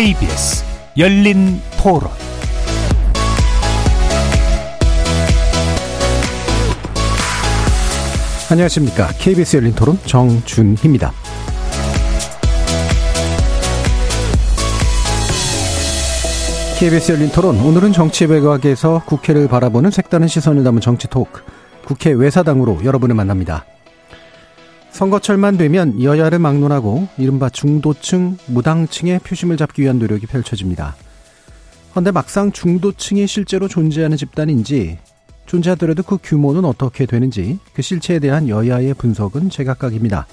KBS 열린 토론 안녕하십니까. KBS 열린 토론 정준희입니다. KBS 열린 토론 오늘은 정치 외곽에서 국회를 바라보는 색다른 시선을 담은 정치 토크 국회 외사당으로 여러분을 만납니다. 선거철만 되면 여야를 막론하고 이른바 중도층, 무당층의 표심을 잡기 위한 노력이 펼쳐집니다. 그런데 막상 중도층이 실제로 존재하는 집단인지 존재하더라도 그 규모는 어떻게 되는지 그 실체에 대한 여야의 분석은 제각각입니다.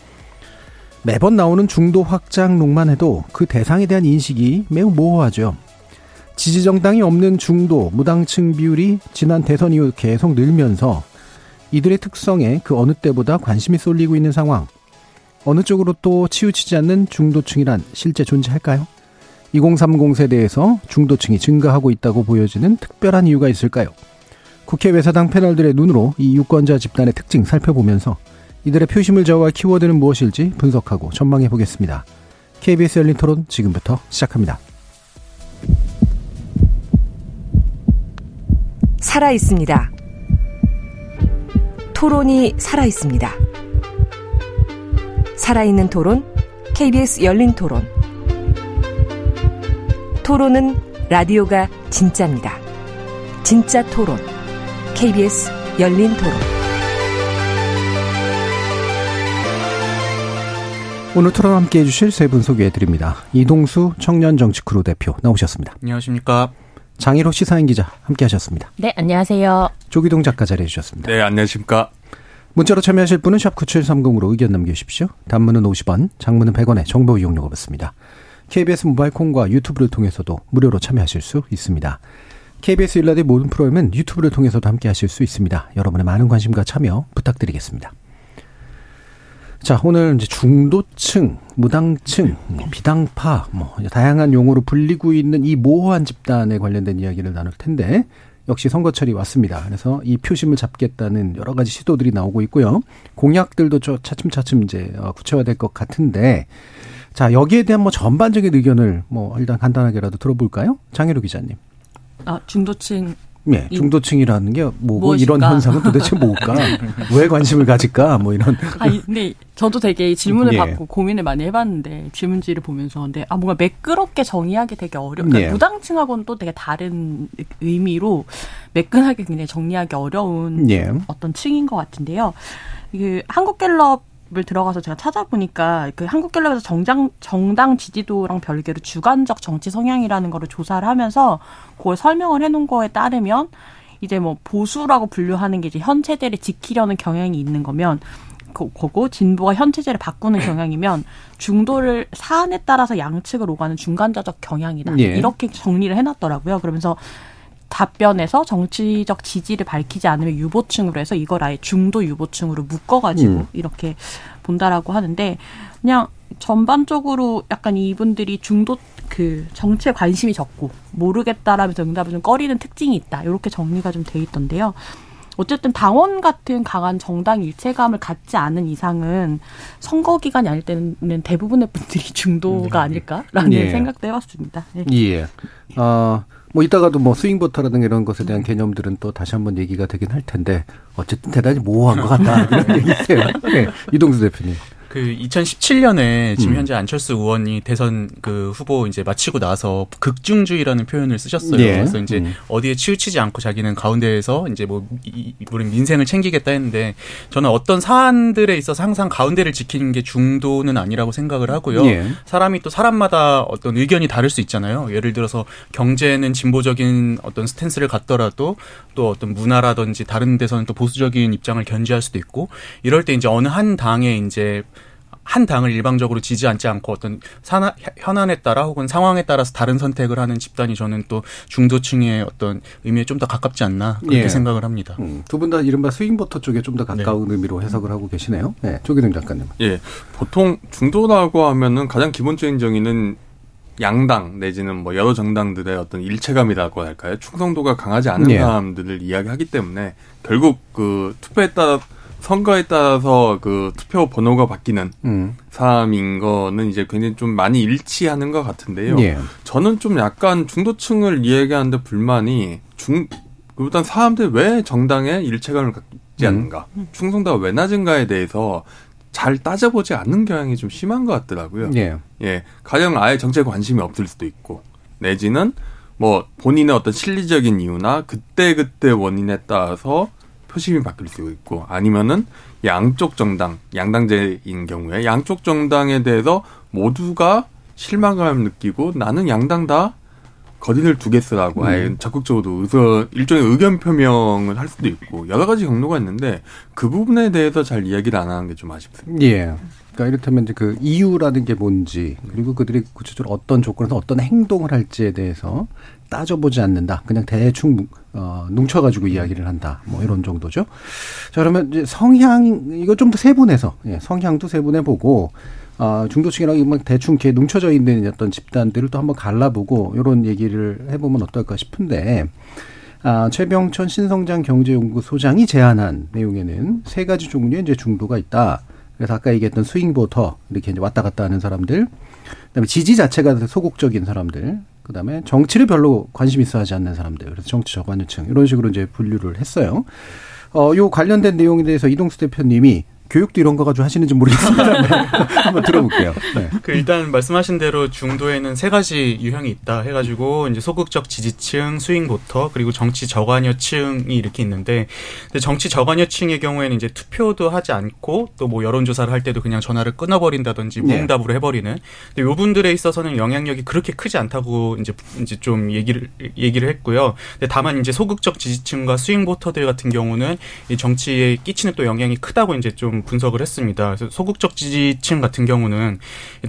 매번 나오는 중도 확장론만 해도 그 대상에 대한 인식이 매우 모호하죠. 지지정당이 없는 중도, 무당층 비율이 지난 대선 이후 계속 늘면서 이들의 특성에 그 어느 때보다 관심이 쏠리고 있는 상황. 어느 쪽으로 또 치우치지 않는 중도층이란 실제 존재할까요? 2030 세대에서 중도층이 증가하고 있다고 보여지는 특별한 이유가 있을까요? 국회 외사당 패널들의 눈으로 이 유권자 집단의 특징 살펴보면서 이들의 표심을 저어할 키워드는 무엇일지 분석하고 전망해 보겠습니다. KBS 열린 토론 지금부터 시작합니다. 살아 있습니다. 토론이 살아 있습니다. 살아있는 토론, KBS 열린 토론. 토론은 라디오가 진짜입니다. 진짜 토론, KBS 열린 토론. 오늘 토론 함께 해주실 세 분 소개해 드립니다. 이동수 청년정치크루 대표 나오셨습니다. 안녕하십니까. 장희로 시사인 기자 함께 하셨습니다. 네, 안녕하세요. 조기동 작가 자리해 주셨습니다. 네, 안녕하십니까. 문자로 참여하실 분은 샵 9730으로 의견 남겨주십시오. 단문은 50원, 장문은 100원에 정보 이용료가 붙습니다. KBS 모바일 콩과 유튜브를 통해서도 무료로 참여하실 수 있습니다. KBS 일라디 모든 프로그램은 유튜브를 통해서도 함께 하실 수 있습니다. 여러분의 많은 관심과 참여 부탁드리겠습니다. 자, 오늘 이제 중도층, 무당층, 비당파, 뭐, 다양한 용어로 불리고 있는 이 모호한 집단에 관련된 이야기를 나눌 텐데, 역시 선거철이 왔습니다. 그래서 이 표심을 잡겠다는 여러 가지 시도들이 나오고 있고요. 공약들도 좀 차츰차츰 이제 어, 구체화될 것 같은데, 자, 여기에 대한 뭐 전반적인 의견을 뭐 일단 간단하게라도 들어볼까요? 장혜로 기자님. 아, 중도층 예, 중도층이라는 게 뭐고 무엇인가? 이런 현상은 도대체 뭘까? 왜 관심을 가질까? 뭐 이런. 아, 근데 저도 되게 이 질문을 예. 받고 고민을 많이 해봤는데 질문지를 보면서 근데 아 뭔가 매끄럽게 정의하기 되게 어렵. 그러니까 예. 무당층하고는 또 되게 다른 의미로 매끈하게 굉장히 정리하기 어려운 예. 어떤 층인 것 같은데요. 이게 한국갤럽 을 들어가서 제가 찾아보니까 그 한국갤럽에서 정당 정당 지지도랑 별개로 주관적 정치 성향이라는 거를 조사를 하면서 그걸 설명을 해놓은 거에 따르면 이제 뭐 보수라고 분류하는 게 이제 현 체제를 지키려는 경향이 있는 거면 그- 그거 진보가 현 체제를 바꾸는 경향이면 중도를 사안에 따라서 양측을 오가는 중간자적 경향이다. 예. 이렇게 정리를 해놨더라고요. 그러면서 답변에서 정치적 지지를 밝히지 않으면 유보층으로 해서 이걸 아예 중도 유보층으로 묶어가지고 음. 이렇게 본다라고 하는데 그냥 전반적으로 약간 이분들이 중도 그 정치에 관심이 적고 모르겠다라면서 응답을 좀 꺼리는 특징이 있다. 이렇게 정리가 좀 돼 있던데요. 어쨌든 당원 같은 강한 정당 일체감을 갖지 않은 이상은 선거 기간이 아닐 때는 대부분의 분들이 중도가 아닐까라는 예. 생각도 해봤습니다. 네. 예. 어, 뭐 이따가도 뭐 스윙버터라든가 이런 것에 대한 개념들은 또 다시 한번 얘기가 되긴 할 텐데 어쨌든 대단히 모호한 것 같다 이런 얘기세요. 네. 이동수 대표님. 그 2017년에 지금 음. 현재 안철수 의원이 대선 그 후보 이제 마치고 나서 극중주의라는 표현을 쓰셨어요. 예. 그래서 이제 음. 어디에 치우치지 않고 자기는 가운데에서 이제 뭐 이- 이- 우리 민생을 챙기겠다 했는데 저는 어떤 사안들에 있어서 항상 가운데를 지키는 게 중도는 아니라고 생각을 하고요. 예. 사람이 또 사람마다 어떤 의견이 다를 수 있잖아요. 예를 들어서 경제는 진보적인 어떤 stance를 갖더라도 또 어떤 문화라든지 다른 데서는 또 보수적인 입장을 견지할 수도 있고 이럴 때 이제 어느 한 당에 이제 한 당을 일방적으로 지지하지 않고 어떤 사안, 현안에 따라 혹은 상황에 따라서 다른 선택을 하는 집단이 저는 또 중도층의 어떤 의미에 좀 더 가깝지 않나 그렇게 예. 생각을 합니다. 음, 두분 다 이른바 swing voter 쪽에 좀 더 가까운 의미로 해석을 하고 계시네요. 네. 조귀동 작가님. 예, 보통 중도라고 하면은 가장 기본적인 정의는 양당 내지는 뭐 여러 정당들의 어떤 일체감이라고 할까요? 충성도가 강하지 않은 예. 사람들을 이야기하기 때문에 결국 그 투표에 따라서 선거에 따라서 그 투표 번호가 바뀌는 음. 사람인 거는 이제 굉장히 좀 많이 일치하는 것 같은데요. 예. 저는 좀 약간 중도층을 이야기하는데 불만이 중 일단 사람들이 왜 정당에 일체감을 갖지 음. 않는가, 충성도가 왜 낮은가에 대해서 잘 따져보지 않는 경향이 좀 심한 것 같더라고요. 예. 예, 가령 아예 정치에 관심이 없을 수도 있고, 내지는 뭐 본인의 어떤 실리적인 이유나 그때 그때 원인에 따라서 표심이 바뀔 수 있고, 아니면은 양쪽 정당, 양당제인 경우에 양쪽 정당에 대해서 모두가 실망감을 느끼고 나는 양당 다 거리를 두겠어라고 아예 적극적으로 의서 일종의 의견 표명을 할 수도 있고 여러 가지 경로가 있는데 그 부분에 대해서 잘 이야기를 안 하는 게 좀 아쉽습니다. 예. 그러니까 이를테면 이제 그 이유라는 게 뭔지 그리고 그들이 구체적으로 어떤 조건에서 어떤 행동을 할지에 대해서 따져보지 않는다. 그냥 대충 뭉- 어, 뭉쳐가지고 이야기를 한다. 뭐 이런 정도죠. 자 그러면 이제 성향 이거 좀 더 세분해서 예, 성향도 세분해 보고 아, 중도층이랑 막 대충 이렇게 뭉쳐져 있는 어떤 집단들을 또 한번 갈라보고 이런 얘기를 해보면 어떨까 싶은데 아, 최병천 신성장 경제연구소장이 제안한 내용에는 세 가지 종류의 이제 중도가 있다. 그래서 아까 얘기했던 스윙보터 이렇게 이제 왔다 갔다 하는 사람들, 그다음에 지지 자체가 소극적인 사람들, 그다음에 정치를 별로 관심 있어 하지 않는 사람들, 그래서 정치 저관여층 이런 식으로 이제 분류를 했어요. 어, 요 관련된 내용에 대해서 이동수 대표님이 교육도 이런 거 가지고 하시는지 모르겠습니다. 네. 한번 들어볼게요. 네. 그 일단 말씀하신 대로 중도에는 세 가지 유형이 있다 해가지고 이제 소극적 지지층, 스윙보터 그리고 정치 저관여층이 이렇게 있는데 근데 정치 저관여층의 경우에는 이제 투표도 하지 않고 또 뭐 여론조사를 할 때도 그냥 전화를 끊어버린다든지 네. 무응답으로 해버리는 근데 요분들에 있어서는 영향력이 그렇게 크지 않다고 이제 이제 좀 얘기를 얘기를 했고요. 근데 다만 이제 소극적 지지층과 스윙보터들 같은 경우는 이 정치에 끼치는 또 영향이 크다고 이제 좀 분석을 했습니다. 그래서 소극적 지지층 같은 경우는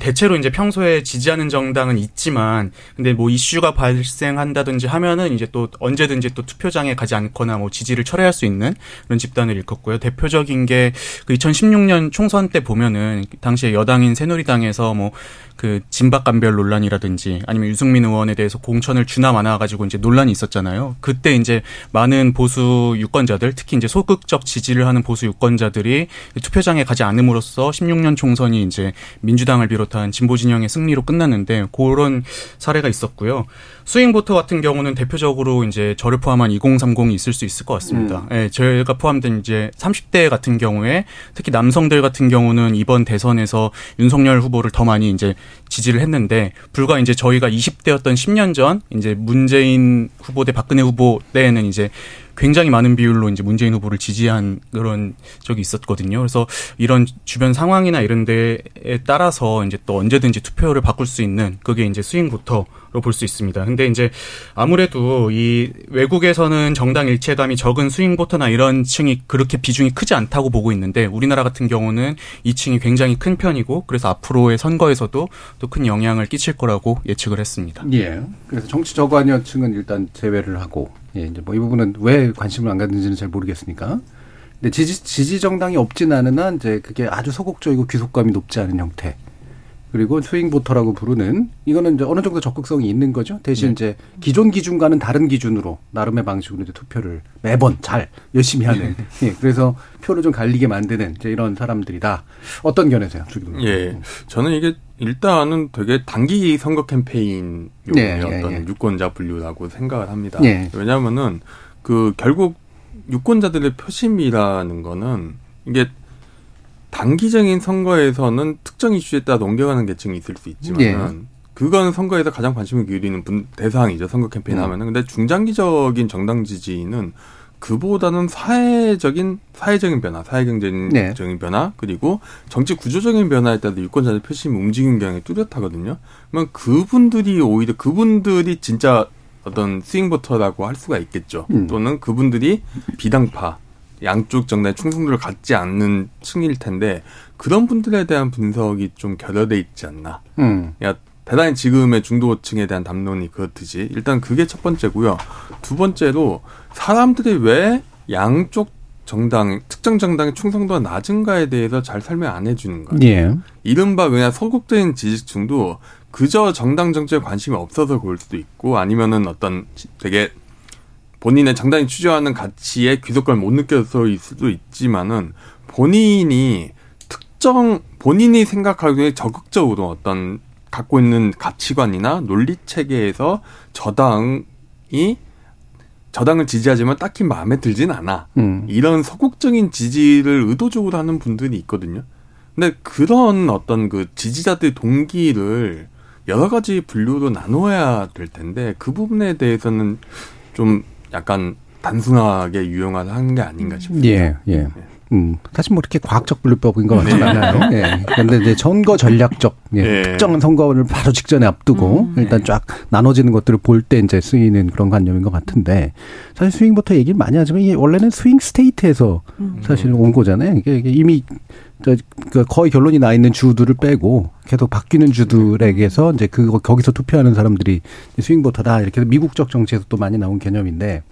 대체로 이제 평소에 지지하는 정당은 있지만 근데 뭐 이슈가 발생한다든지 하면은 이제 또 언제든지 또 투표장에 가지 않거나 뭐 지지를 철회할 수 있는 그런 집단을 일컫고요. 대표적인 게 그 2016년 총선 때 보면은 당시에 여당인 새누리당에서 뭐 그 진박감별 논란이라든지 아니면 유승민 의원에 대해서 공천을 주나 마나 가지고 이제 논란이 있었잖아요. 그때 이제 많은 보수 유권자들 특히 이제 소극적 지지를 하는 보수 유권자들이 투표장에 가지 않음으로써 16년 총선이 이제 민주당을 비롯한 진보 진영의 승리로 끝났는데 그런 사례가 있었고요. 스윙 보터 같은 경우는 대표적으로 이제 저를 포함한 2030이 있을 수 있을 것 같습니다. 예, 저희가 포함된 이제 30대 같은 경우에 특히 남성들 같은 경우는 이번 대선에서 윤석열 후보를 더 많이 이제 지지를 했는데 불과 이제 저희가 20대였던 10년 전 이제 문재인 후보 대 박근혜 후보 때에는 이제 굉장히 많은 비율로 이제 문재인 후보를 지지한 그런 적이 있었거든요. 그래서 이런 주변 상황이나 이런 데에 따라서 이제 또 언제든지 투표를 바꿀 수 있는 그게 이제 스윙부터 로 볼 수 있습니다. 근데 이제 아무래도 이 외국에서는 정당 일체감이 적은 스윙보터나 이런 층이 그렇게 비중이 크지 않다고 보고 있는데 우리나라 같은 경우는 이 층이 굉장히 큰 편이고 그래서 앞으로의 선거에서도 또 큰 영향을 끼칠 거라고 예측을 했습니다. 예. 그래서 정치 저관여층은 일단 제외를 하고, 예, 이제 뭐 이 부분은 왜 관심을 안 갖는지는 잘 모르겠으니까. 근데 지지, 지지 정당이 없진 않은 한 이제 그게 아주 소극적이고 귀속감이 높지 않은 형태. 그리고 스윙 보터라고 부르는 이거는 이제 어느 정도 적극성이 있는 거죠. 대신 이제 기존 기준과는 다른 기준으로 나름의 방식으로 이제 투표를 매번 잘 열심히 하는. 예. 그래서 표를 좀 갈리게 만드는 이제 이런 사람들이다. 어떤 견해세요, 주기동? 예. 저는 이게 일단은 되게 단기 선거 캠페인용의 네, 예, 어떤 예. 유권자 분류라고 생각을 합니다. 예. 왜냐하면은 그 결국 유권자들의 표심이라는 거는 이게 단기적인 선거에서는 특정 이슈에 따라 넘겨가는 계층이 있을 수 있지만 예. 은 그건 선거에서 가장 관심을 기울이는 분, 대상이죠. 선거 캠페인 음. 하면은. 근데 중장기적인 정당 지지는 그보다는 사회적인 사회적인 변화, 사회경제적인 네. 변화, 그리고 정치 구조적인 변화에 따라 유권자들 표심이 움직이는 경향이 뚜렷하거든요. 그러면 그분들이 오히려 그분들이 진짜 어떤 스윙보터라고 할 수가 있겠죠. 음. 또는 그분들이 비당파, 양쪽 정당의 충성도를 갖지 않는 층일 텐데 그런 분들에 대한 분석이 좀 결여돼 있지 않나. 음. 야, 대단히 지금의 중도층에 대한 담론이 그렇듯이 일단 그게 첫 번째고요. 두 번째로 사람들이 왜 양쪽 정당 특정 정당의 충성도가 낮은가에 대해서 잘 설명 안 해주는 거예요. 예. 이른바 그냥 소극적인 지지층도 그저 정당 정치에 관심이 없어서 그럴 수도 있고 아니면은 어떤 지- 되게 본인의 정당이 추구하는 가치에 귀속감을 못 느껴서일 수도 있지만은 본인이 특정 본인이 생각하기에 적극적으로 어떤 갖고 있는 가치관이나 논리 체계에서 저당이 저당을 지지하지만 딱히 마음에 들진 않아. 음. 이런 소극적인 지지를 의도적으로 하는 분들이 있거든요. 근데 그런 어떤 그 지지자들의 동기를 여러 가지 분류로 나눠야 될 텐데 그 부분에 대해서는 좀 약간 단순하게 유용화를 하는 게 아닌가 싶습니다. 예, 예. 음, 사실 뭐 이렇게 과학적 분류법인 것 같진 않아요. 예. 그런데 이제 선거 전략적, 예. 예. 특정한 선거를 바로 직전에 앞두고 일단 쫙 나눠지는 것들을 볼 때 이제 쓰이는 그런 관념인 것 같은데 사실 swing voter 얘기를 많이 하지만 이게 원래는 swing state에서 사실 온 거잖아요. 이게, 이게 이미 저, 그 거의 결론이 나 있는 주들을 빼고 계속 바뀌는 주들에게서 이제 그 거기서 투표하는 사람들이 swing voter다 이렇게 해서 미국적 정치에서 또 많이 나온 개념인데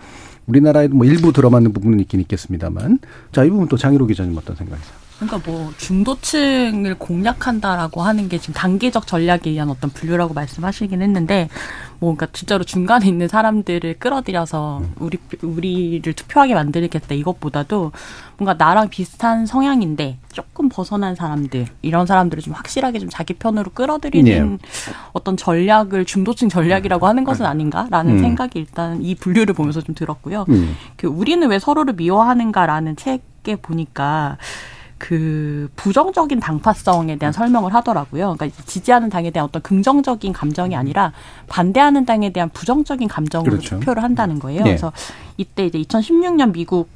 우리나라에도 뭐 일부 들어맞는 부분은 있긴 있겠습니다만 자 이 부분 또 장희로 기자님 어떤 생각이세요? 그러니까 뭐 중도층을 공략한다라고 하는 게 지금 단기적 전략에 의한 어떤 분류라고 말씀하시긴 했는데 뭐 그러니까 진짜로 중간에 있는 사람들을 끌어들여서 우리 우리를 투표하게 만들겠다 이것보다도 뭔가 나랑 비슷한 성향인데 조금 벗어난 사람들 이런 사람들을 좀 확실하게 좀 자기 편으로 끌어들이는 예. 어떤 전략을 중도층 전략이라고 하는 것은 아닌가라는 음. 생각이 일단 이 분류를 보면서 좀 들었고요. 음. 그 우리는 왜 서로를 미워하는가라는 책에 보니까 그 부정적인 당파성에 대한 설명을 하더라고요. 그러니까 지지하는 당에 대한 어떤 긍정적인 감정이 아니라 반대하는 당에 대한 부정적인 감정으로 그렇죠. 투표를 한다는 거예요. 네. 그래서 이때 이제 2016년 미국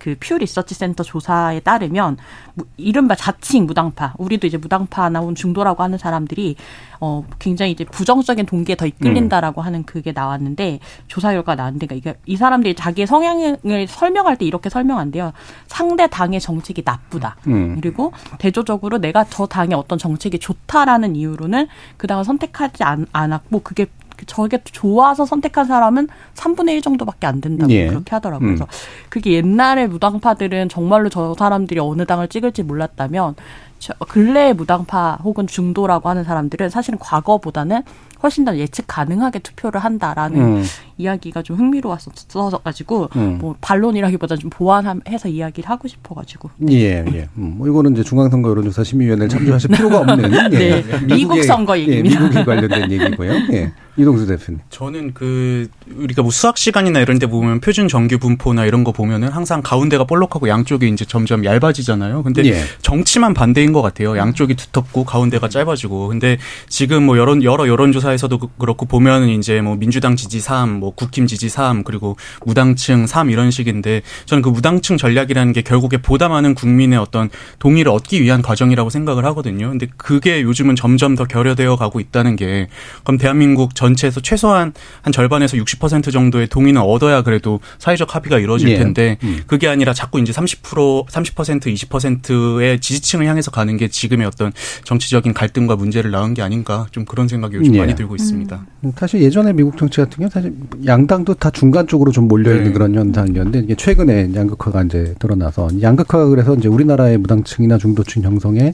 그 퓨 리서치 센터 조사에 따르면 무- 이른바 자칭 무당파, 우리도 이제 무당파나 혹은 중도라고 하는 사람들이 어 굉장히 이제 부정적인 동기에 더 이끌린다라고 하는 그게 나왔는데 조사 결과 가 나왔는데 그러니까 이게 이 사람들이 자기의 성향을 설명할 때 이렇게 설명한대요. 상대 당의 정책이 나쁘다. 음. 그리고 대조적으로 내가 저 당의 어떤 정책이 좋다라는 이유로는 그 당을 선택하지 않, 않았고 그게 저게 좋아서 선택한 사람은 3분의 1 정도밖에 안 된다고 예. 그렇게 하더라고요. 음. 그래서 그게 옛날에 무당파들은 정말로 저 사람들이 어느 당을 찍을지 몰랐다면 저 근래의 무당파 혹은 중도라고 하는 사람들은 사실은 과거보다는 훨씬 더 예측 가능하게 투표를 한다라는 음. 이야기가 좀 흥미로웠어가지고 음. 뭐 반론이라기보다 좀 보완해서 이야기를 하고 싶어가지고 예, 예. 음, 뭐 이거는 이제 중앙선거 여론조사 심의위원회를 참조하실 필요가 없는 예. 네, 미국 선거 예, 얘기입니다. 미국이 관련된 얘기고요. 예. 이동수 대표님. 저는 그 우리가 뭐 수학 시간이나 이런 데 보면 표준 정규 분포나 이런 거 보면은 항상 가운데가 볼록하고 양쪽이 이제 점점 얇아지잖아요. 근데 예. 정치만 반대인 것 같아요. 양쪽이 두텁고 가운데가 짧아지고. 근데 지금 뭐 여론 여러 여론조사에서도 그- 그렇고 보면은 이제 뭐 민주당 지지 3, 뭐 국힘 지지 3, 그리고 무당층 3 이런 식인데 저는 그 무당층 전략이라는 게 결국에 보다 많은 국민의 어떤 동의를 얻기 위한 과정이라고 생각을 하거든요. 근데 그게 요즘은 점점 더 결여되어 가고 있다는 게 그럼 대한민국 전체에서 최소한 한 절반에서 60% 정도의 동의는 얻어야 그래도 사회적 합의가 이루어질 예. 텐데 음. 그게 아니라 자꾸 이제 30% 30% 20%의 지지층을 향해서 가는 게 지금의 어떤 정치적인 갈등과 문제를 낳은 게 아닌가 좀 그런 생각이 요즘 예. 많이 들고 있습니다. 사실 예전에 미국 정치 같은 경우는 사실 양당도 다 중간 쪽으로 좀 몰려 있는 네. 그런 현상이었는데 이게 최근에 양극화가 이제 드러나서 양극화가 그래서 이제 우리나라의 무당층이나 중도층 형성에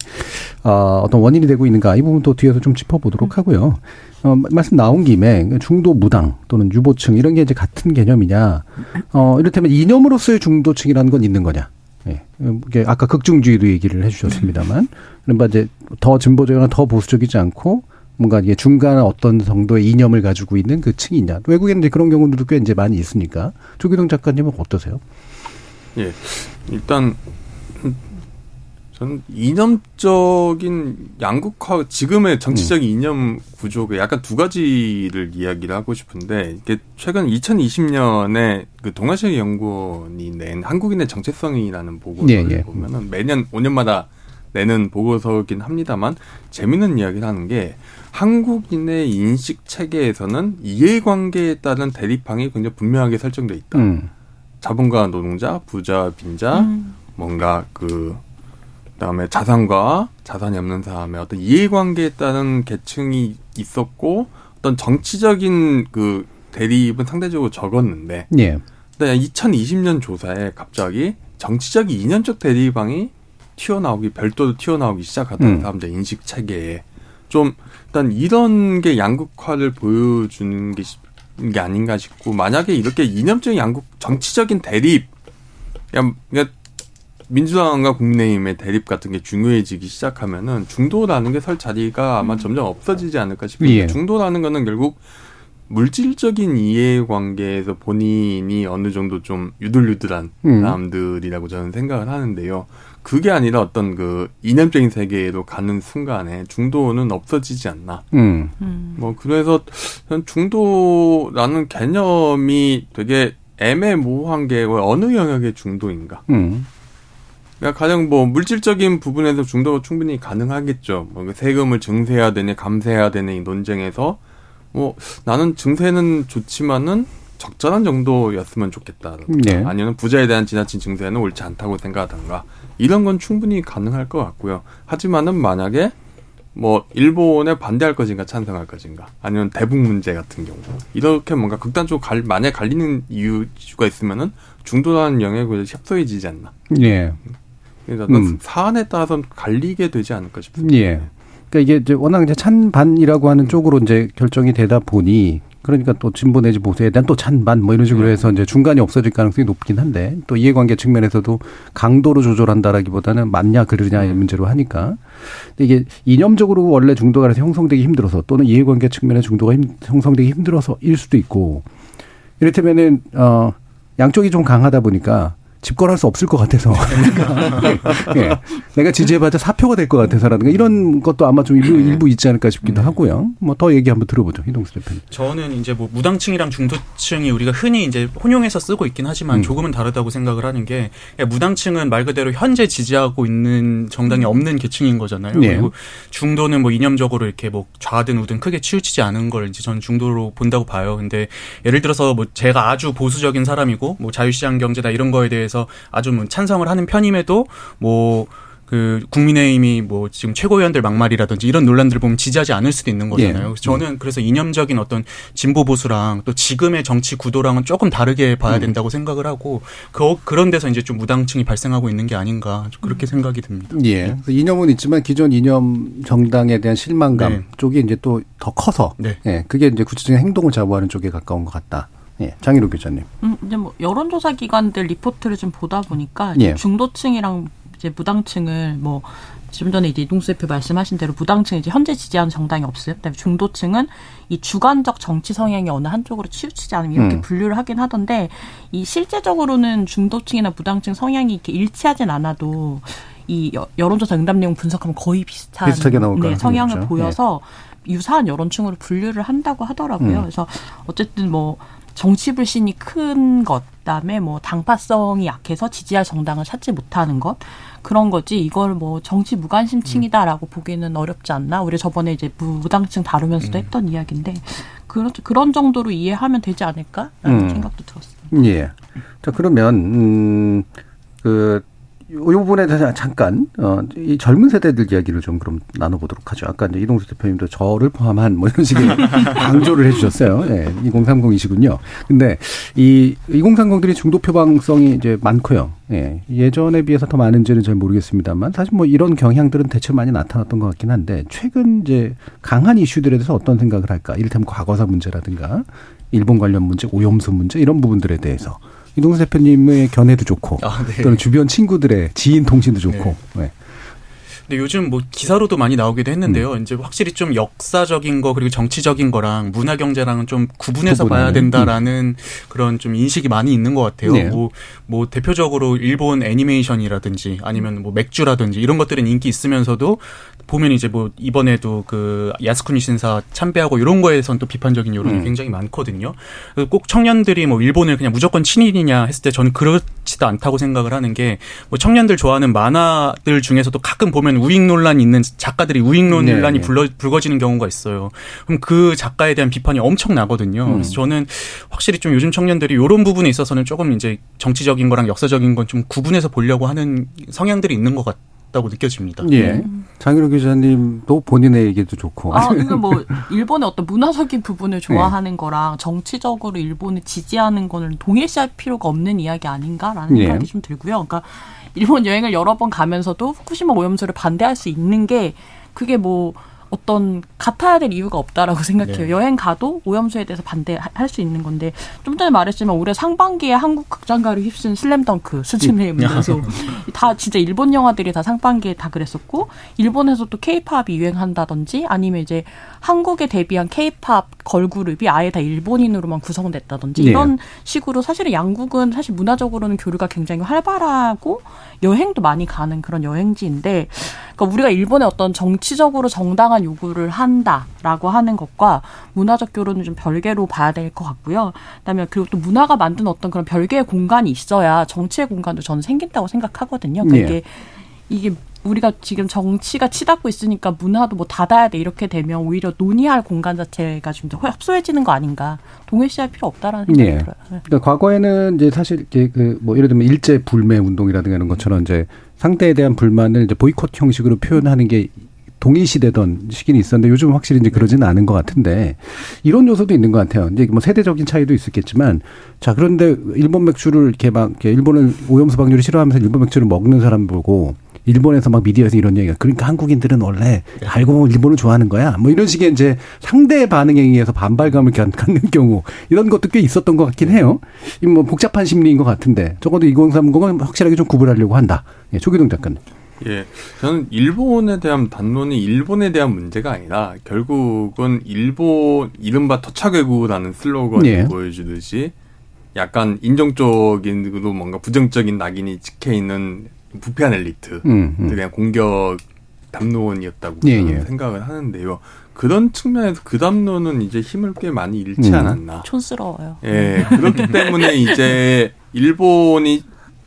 어, 어떤 원인이 되고 있는가 이 부분 또 뒤에서 좀 짚어보도록 하고요. 어, 말씀 나온 김에 중도 무당 또는 유보층 이런 게 이제 같은 개념이냐? 어, 이를테면 이념으로서의 중도층이라는 건 있는 거냐? 예. 이게 아까 극중주의도 얘기를 해주셨습니다만, 그러니까 이제 더 진보적이나 더 보수적이지 않고 뭔가 이게 중간 어떤 정도의 이념을 가지고 있는 그 층이냐. 외국에는 이제 그런 경우들도 꽤 이제 많이 있으니까. 조기동 작가님은 어떠세요? 예. 일단 음, 저는 이념적인 양극화 지금의 정치적인 이념 구조가 약간 두 가지를 이야기를 하고 싶은데 이게 최근 2020년에 그 동아시아 연구원이 낸 한국인의 정체성이라는 보고서를 예, 예. 보면은 매년 5년마다 내는 보고서긴 합니다만 재밌는 이야기를 하는 게 한국인의 인식 체계에서는 이해관계에 따른 대립항이 굉장히 분명하게 설정돼 있다. 음. 자본가 노동자, 부자, 빈자, 뭔가 그 그다음에 자산과 자산이 없는 사람의 어떤 이해관계에 따른 계층이 있었고 어떤 정치적인 그 대립은 상대적으로 적었는데 예. 근데 2020년 조사에 갑자기 정치적인 이념적 대립방이 튀어나오기 별도로 튀어나오기 시작하다는 음. 사람들 인식 체계에 좀 일단 이런 게 양극화를 보여주는 게, 시- 게 아닌가 싶고 만약에 이렇게 이념적인 양극 정치적인 대립 그냥, 민주당과 국민의힘의 대립 같은 게 중요해지기 시작하면은 중도라는 게 설 자리가 아마 점점 없어지지 않을까 싶습니다. 예. 중도라는 거는 결국 물질적인 이해관계에서 본인이 어느 정도 좀 유들유들한 음. 사람들이라고 저는 생각을 하는데요. 그게 아니라 어떤 그 이념적인 세계로 가는 순간에 중도는 없어지지 않나. 음. 뭐 그래서 저는 중도라는 개념이 되게 애매모호한 게 어느 영역의 중도인가. 음. 그러니까 가장 뭐 물질적인 부분에서 중도가 충분히 가능하겠죠. 뭐그 세금을 증세해야 되냐 감세해야 되냐 이 논쟁에서 뭐 나는 증세는 좋지만은 적절한 정도였으면 좋겠다. 네. 아니면 부자에 대한 지나친 증세는 옳지 않다고 생각하던가 이런 건 충분히 가능할 것 같고요. 하지만은 만약에 뭐 일본에 반대할 것인가 찬성할 것인가 아니면 대북 문제 같은 경우 이렇게 뭔가 극단적으로 갈, 만약 갈리는 이유가 있으면은 중도라는 영역에 협소해지지 않나. 예. 그래서 음. 사안에 따라서 갈리게 되지 않을까 싶습니다. 예. 그러니까 이게 이제 워낙 이제 찬반이라고 하는 쪽으로 이제 결정이 되다 보니 그러니까 또 진보 내지 보수에 대한 또 찬반 뭐 이런 식으로 해서 이제 중간이 없어질 가능성이 높긴 한데 또 이해관계 측면에서도 강도로 조절한다라기보다는 맞냐 그르냐의 문제로 하니까. 근데 이게 이념적으로 원래 중도가 그래서 형성되기 힘들어서 또는 이해관계 측면에 중도가 힘, 형성되기 힘들어서일 수도 있고 이를테면은 어 양쪽이 좀 강하다 보니까 집권할 수 없을 것 같아서 예. 내가 지지해봤자 사표가 될 것 같아서라든가 이런 것도 아마 좀 일부, 일부 있지 않을까 싶기도 하고요. 뭐 더 얘기 한번 들어보죠, 이동수 대표님. 저는 이제 뭐 무당층이랑 중도층이 우리가 흔히 이제 혼용해서 쓰고 있긴 하지만 음. 조금은 다르다고 생각을 하는 게 무당층은 말 그대로 현재 지지하고 있는 정당이 없는 계층인 거잖아요. 네. 그리고 중도는 뭐 이념적으로 이렇게 뭐 좌든 우든 크게 치우치지 않은 걸 이제 저는 중도로 본다고 봐요. 근데 예를 들어서 뭐 제가 아주 보수적인 사람이고 뭐 자유시장 경제다 이런 거에 대해서 아주 뭐 찬성을 하는 편임에도 뭐 그 국민의힘이 뭐 지금 최고위원들 막말이라든지 이런 논란들을 보면 지지하지 않을 수도 있는 거잖아요. 예. 그래서 저는 그래서 이념적인 어떤 진보 보수랑 또 지금의 정치 구도랑은 조금 다르게 음. 봐야 된다고 생각을 하고 그 그런 데서 이제 좀 무당층이 발생하고 있는 게 아닌가 좀 그렇게 생각이 듭니다. 예. 그래서 이념은 있지만 기존 이념 정당에 대한 실망감 네. 쪽이 이제 또 더 커서 네. 예. 그게 이제 구체적인 행동을 자부하는 쪽에 가까운 것 같다. 예. 장희로 교수님. 음, 이제 뭐 여론조사 기관들 리포트를 좀 보다 보니까 예. 중도층이랑 이제 무당층을 뭐좀 전에 이제 이동수 대표 말씀하신 대로 무당층 이제 현재 지지하는 정당이 없어요. 그다음에 중도층은 이 주관적 정치 성향이 어느 한쪽으로 치우치지 않으면 이렇게 음. 분류를 하긴 하던데 이 실제적으로는 중도층이나 무당층 성향이 이렇게 일치하진 않아도 이 여- 여론조사 응답 내용 분석하면 거의 비슷한 비슷하게 나올 네, 성향을. 보여서 유사한 여론층으로 분류를 한다고 하더라고요. 음. 그래서 어쨌든 뭐 정치 불신이 큰 것, 그다음에 뭐 당파성이 약해서 지지할 정당을 찾지 못하는 것 그런 거지 이걸 뭐 정치 무관심층이다라고 보기는 어렵지 않나? 우리 저번에 이제 무당층 다루면서도 했던 이야기인데 그런 그런 정도로 이해하면 되지 않을까라는 음. 생각도 들었어요. 예. 자, 그러면, 음, 그, 요 부분에 대해서 잠깐, 어, 이 젊은 세대들 이야기를 좀 그럼 나눠보도록 하죠. 아까 이제 이동수 대표님도 저를 포함한 뭐 이런 식의 강조를 해주셨어요. 예, 2030이시군요. 근데 이 2030들이 중도 표방성이 이제 많고요. 예, 예전에 비해서 더 많은지는 잘 모르겠습니다만 사실 뭐 이런 경향들은 대체 많이 나타났던 것 같긴 한데 최근 이제 강한 이슈들에 대해서 어떤 생각을 할까? 이를테면 과거사 문제라든가 일본 관련 문제, 오염수 문제 이런 부분들에 대해서 이동수 대표님의 견해도 좋고 아, 네. 또는 주변 친구들의 지인 통신도 좋고 네. 근데 요즘 뭐 기사로도 많이 나오기도 했는데요. 음. 이제 확실히 좀 역사적인 거 그리고 정치적인 거랑 문화 경제랑은 좀 구분해서 구분하는, 봐야 된다라는 그런 좀 인식이 많이 있는 것 같아요. 네. 뭐, 뭐 대표적으로 일본 애니메이션이라든지 아니면 뭐 맥주라든지 이런 것들은 인기 있으면서도 보면 이제 뭐 이번에도 그 야스쿠니 신사 참배하고 이런 거에선 또 비판적인 여론이 음. 굉장히 많거든요. 꼭 청년들이 뭐 일본을 그냥 무조건 친일이냐 했을 때 저는 그렇지도 않다고 생각을 하는 게 뭐 청년들 좋아하는 만화들 중에서도 가끔 보면 우익 논란이 있는 작가들이 우익 논란이 네, 네. 불러, 불거지는 경우가 있어요. 그럼 그 작가에 대한 비판이 엄청 나거든요. 음. 그래서 저는 확실히 좀 요즘 청년들이 이런 부분에 있어서는 조금 이제 정치적인 거랑 역사적인 건 좀 구분해서 보려고 하는 성향들이 있는 것 같 다고 느껴집니다. 예. 장희로 기자님도 본인의 얘기도 좋고. 아, 이거 뭐 일본의 어떤 문화적인 부분을 좋아하는 거랑 정치적으로 일본을 지지하는 거는 동일시할 필요가 없는 이야기 아닌가라는 예. 생각이 좀 들고요. 그러니까 일본 여행을 여러 번 가면서도 후쿠시마 오염수를 반대할 수 있는 게 그게 뭐 어떤 같아야 될 이유가 없다라고 생각해요. 네. 여행 가도 오염수에 대해서 반대할 수 있는 건데 좀 전에 말했지만 올해 상반기에 한국 극장가를 휩쓴 슬램덩크 수준의 문제에서 다 진짜 일본 영화들이 다 상반기에 다 그랬었고 일본에서 또 케이팝이 유행한다든지 아니면 이제 한국에 데뷔한 케이팝 걸그룹이 아예 다 일본인으로만 구성됐다든지 네. 이런 식으로 사실은 양국은 사실 문화적으로는 교류가 굉장히 활발하고 여행도 많이 가는 그런 여행지인데 그러니까 우리가 일본의 어떤 정치적으로 정당한 요구를 한다라고 하는 것과 문화적 교류는 좀 별개로 봐야 될 것 같고요. 그다음에 그리고 또 문화가 만든 어떤 그런 별개의 공간이 있어야 정치의 공간도 저는 생긴다고 생각하거든요. 그러니까 예. 이게 이게 우리가 지금 정치가 치닫고 있으니까 문화도 뭐 닫아야 돼 이렇게 되면 오히려 논의할 공간 자체가 좀 더 협소해지는 거 아닌가 동일시할 필요 없다라는 생각이 예. 들어요. 네. 그러니까 과거에는 이제 사실 이제 그 뭐 예를 들면 일제 불매 운동이라든가 이런 것처럼 이제 상대에 대한 불만을 이제 보이콧 형식으로 표현하는 게 동일시되던 시기는 있었는데 요즘 은 확실히 이제 그러지는 않은 것 같은데 이런 요소도 있는 것 같아요. 이제 뭐 세대적인 차이도 있었겠지만 자 그런데 일본 맥주를 이렇게 막 이렇게 일본을 오염수 방류를 싫어하면서 일본 맥주를 먹는 사람 보고 일본에서 막 미디어에서 이런 얘기가 그러니까 한국인들은 원래 알고 보면 일본을 좋아하는 거야. 뭐 이런 식의 이제 상대 반응에 의해서 반발감을 갖- 갖는 경우 이런 것도 꽤 있었던 것 같긴 해요. 이뭐 복잡한 심리인 것 같은데 적어도 2030은 확실하게 좀 구분하려고 한다. 예, 조기동 작가님. 예, 저는 일본에 대한 반론이 일본에 대한 문제가 아니라 결국은 일본 이른바 토착외구라는 슬로건이 예. 보여주듯이 약간 인종적인으로 뭔가 부정적인 낙인이 찍혀 있는 부패한 엘리트 음, 음. 그냥 공격 담론이었다고 예, 예. 생각을 하는데요. 그런 측면에서 그 담론은 이제 힘을 꽤 많이 잃지 음. 않았나. 촌스러워요. 예, 그렇기 때문에 이제 일본이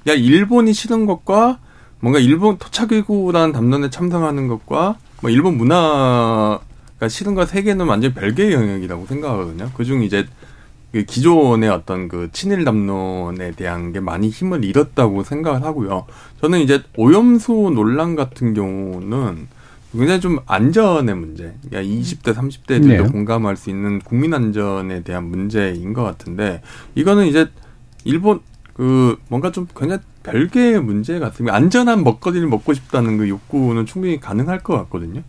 야 일본이 싫은 것과 뭔가 일본 토착외구라는 담론에 참석하는 것과 뭐 일본 문화가 싫은 것세 개는 완전 히 별개의 영역이라고 생각하거든요. 그중 이제 그 기존의 어떤 그 친일 담론에 대한 게 많이 힘을 잃었다고 생각을 하고요. 저는 이제 오염수 논란 같은 경우는 굉장히 좀 안전의 문제, 그러니까 20대, 30대들도 네. 공감할 수 있는 국민 안전에 대한 문제인 것 같은데 이거는 이제 일본 그 뭔가 좀 굉장히 별개의 문제 같습니다. 안전한 먹거리를 먹고 싶다는 그 욕구는 충분히 가능할 것 같거든요.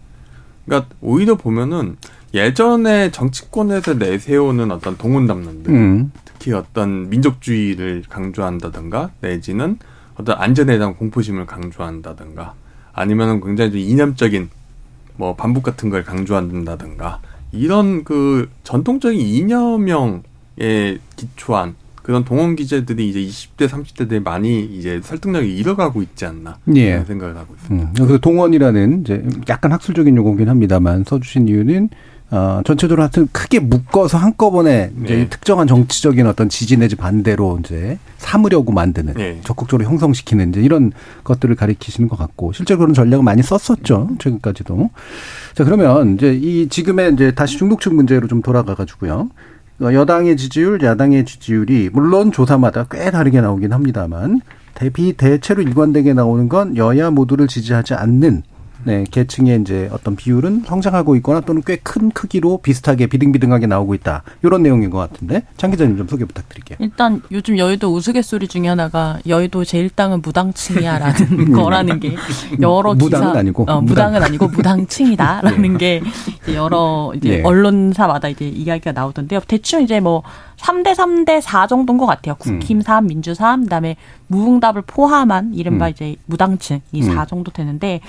그러니까 오히려 보면은 예전에 정치권에서 내세우는 어떤 동원 담론들, 음. 특히 어떤 민족주의를 강조한다든가 내지는 어떤 안전에 대한 공포심을 강조한다든가 아니면은 굉장히 좀 이념적인 뭐 반복 같은 걸 강조한다든가 이런 그 전통적인 이념형에 기초한 그런 동원 기제들이 이제 20대 30대들이 많이 이제 설득력을 잃어가고 있지 않나 예. 그런 생각을 하고 있습니다. 음, 그래서 동원이라는 이제 약간 학술적인 용어긴 합니다만 써주신 이유는 어, 전체적으로 하여튼 크게 묶어서 한꺼번에 이제 네. 특정한 정치적인 어떤 지지 내지 반대로 이제 삼으려고 만드는 네. 적극적으로 형성시키는 이제 이런 것들을 가리키시는 것 같고 실제로 그런 전략을 많이 썼었죠 최근까지도 자 그러면 이제 이 지금의 이제 다시 중독층 문제로 좀 돌아가 가지고요 어, 여당의 지지율 야당의 지지율이 물론 조사마다 꽤 다르게 나오긴 합니다만 대비 대체로 일관되게 나오는 건 여야 모두를 지지하지 않는 네, 계층의 이제 어떤 비율은 성장하고 있거나 또는 꽤 큰 크기로 비슷하게 비등비등하게 나오고 있다. 이런 내용인 것 같은데 장 기자님 좀 소개 부탁드릴게요. 일단 요즘 여의도 우스갯소리 중에 하나가 여의도 제1당은 무당층이야라는 거라는 게 여러 기사 무당은 아니고 어, 무당 은 아니고 무당층이다라는 게 이제 여러 이제 네. 언론사마다 이제 이야기가 나오던데요. 대충 이제 뭐 3대 3대 4 정도인 것 같아요. 국힘 3, 민주 3, 그다음에 무응답을 포함한 이른바 음. 이제 무당층 이4 음. 정도 되는데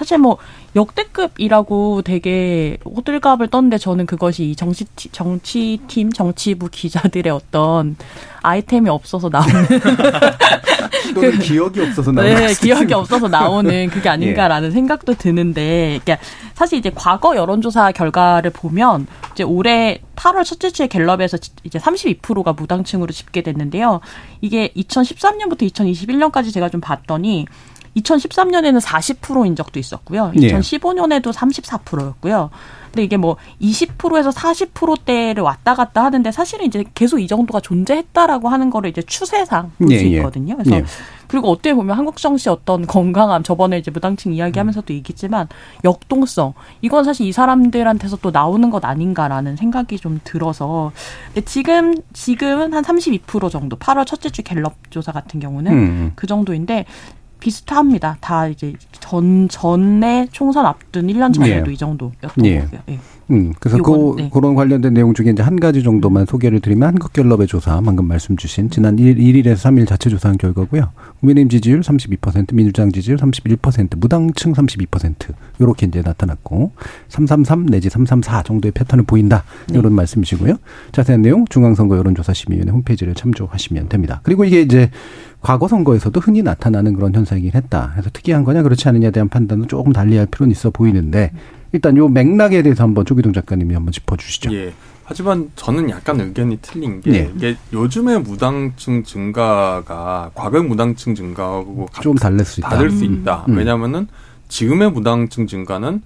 사실 뭐 역대급이라고 되게 호들갑을 떴는데 저는 그것이 이 정치 정치팀 정치부 기자들의 어떤 아이템이 없어서 나오는 또는 기억이 없어서 나오는 네, 기억이. 없어서 나오는 그게 아닌가라는 생각도 드는데, 그러니까 사실 이제 과거 여론조사 결과를 보면 이제 올해 8월 첫째 주에 갤럽에서 지- 이제 32%가 무당층으로 집계됐는데요. 이게 2013년부터 2021년까지 제가 좀 봤더니 2013년에는 40%인 적도 있었고요. 예. 2015년에도 34%였고요. 근데 이게 뭐 20%에서 40%대를 왔다 갔다 하는데 사실은 이제 계속 이 정도가 존재했다라고 하는 거를 이제 추세상 볼수 예, 예. 있거든요. 그래서 예. 그리고 어떻게 보면 한국 정치 어떤 건강함 저번에 이제 무당층 이야기하면서도 얘기했지만 역동성 이건 사실 이 사람들한테서 또 나오는 것 아닌가라는 생각이 좀 들어서 근데 지금 지금은 한 32% 정도 8월 첫째 주 갤럽 조사 같은 경우는 음. 그 정도인데 비슷합니다. 다 이제 전 전에 총선 앞둔 1년 전에도 예. 이 정도였던 예. 거고요. 예. 음, 그래서 요건, 그, 네. 그런 관련된 내용 중에 이제 한 가지 정도만 소개를 드리면 한국갤럽의 조사, 방금 말씀 주신 지난 1, 1일에서 3일 자체 조사한 결과고요. 국민의힘 지지율 32%, 민주당 지지율 31%, 무당층 32%, 요렇게 이제 나타났고, 333 내지 334 정도의 패턴을 보인다. 이런 말씀이시고요. 자세한 내용 중앙선거 여론조사심의위원회 홈페이지를 참조하시면 됩니다. 그리고 이게 이제 과거 선거에서도 흔히 나타나는 그런 현상이긴 했다. 그래서 특이한 거냐 그렇지 않느냐에 대한 판단은 조금 달리할 필요는 있어 보이는데 일단 요 맥락에 대해서 한번 조기동 작가님이 한번 짚어주시죠. 예. 하지만 저는 약간 의견이 틀린 게 네. 이게 요즘의 무당층 증가가 과거의 무당층 증가하고 좀 달랠 수 있다. 다를 수 있다. 음. 왜냐하면은 지금의 무당층 증가는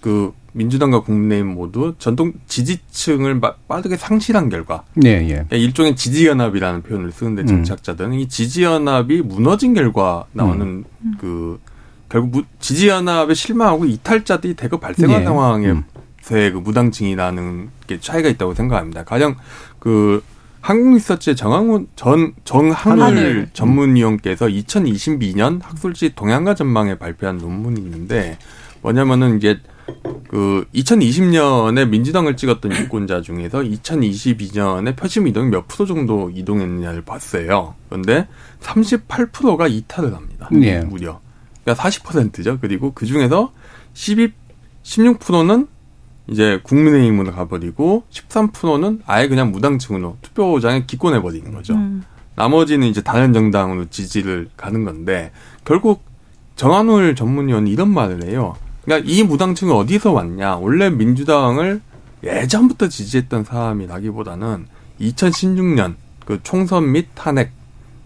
그 민주당과 국민의힘 모두 전통 지지층을 마- 빠르게 상실한 결과 네, 예. 그러니까 일종의 지지연합이라는 표현을 쓰는데 음. 정치학자들은 이 지지연합이 무너진 결과 나오는 음. 그 결국 무- 지지연합에 실망하고 이탈자들이 대거 발생한 네. 상황에서의 음. 그 무당층이라는 게 차이가 있다고 생각합니다. 가령 그 한국리서치의 정항훈 전 정항을 하늘. 전문위원께서 2022년 학술지 동향가 전망에 발표한 논문이 있는데 뭐냐면은 이제 그 2020년에 민주당을 찍었던 유권자 중에서 2022년에 표심 이동이 몇 프로 정도 이동했느냐를 봤어요. 그런데 38%가 이탈을 합니다. 예. 무려. 그러니까 40%죠. 그리고 그 중에서 12, 16%는 이제 국민의힘으로 가버리고 13%는 아예 그냥 무당층으로 투표장에 기권해 버리는 거죠. 음. 나머지는 이제 다른 정당으로 지지를 가는 건데 결국 정한울 전문위원이 이런 말을 해요. 그러니까 이 무당층이 어디서 왔냐? 원래 민주당을 예전부터 지지했던 사람이라기보다는 2016년 그 총선 및 탄핵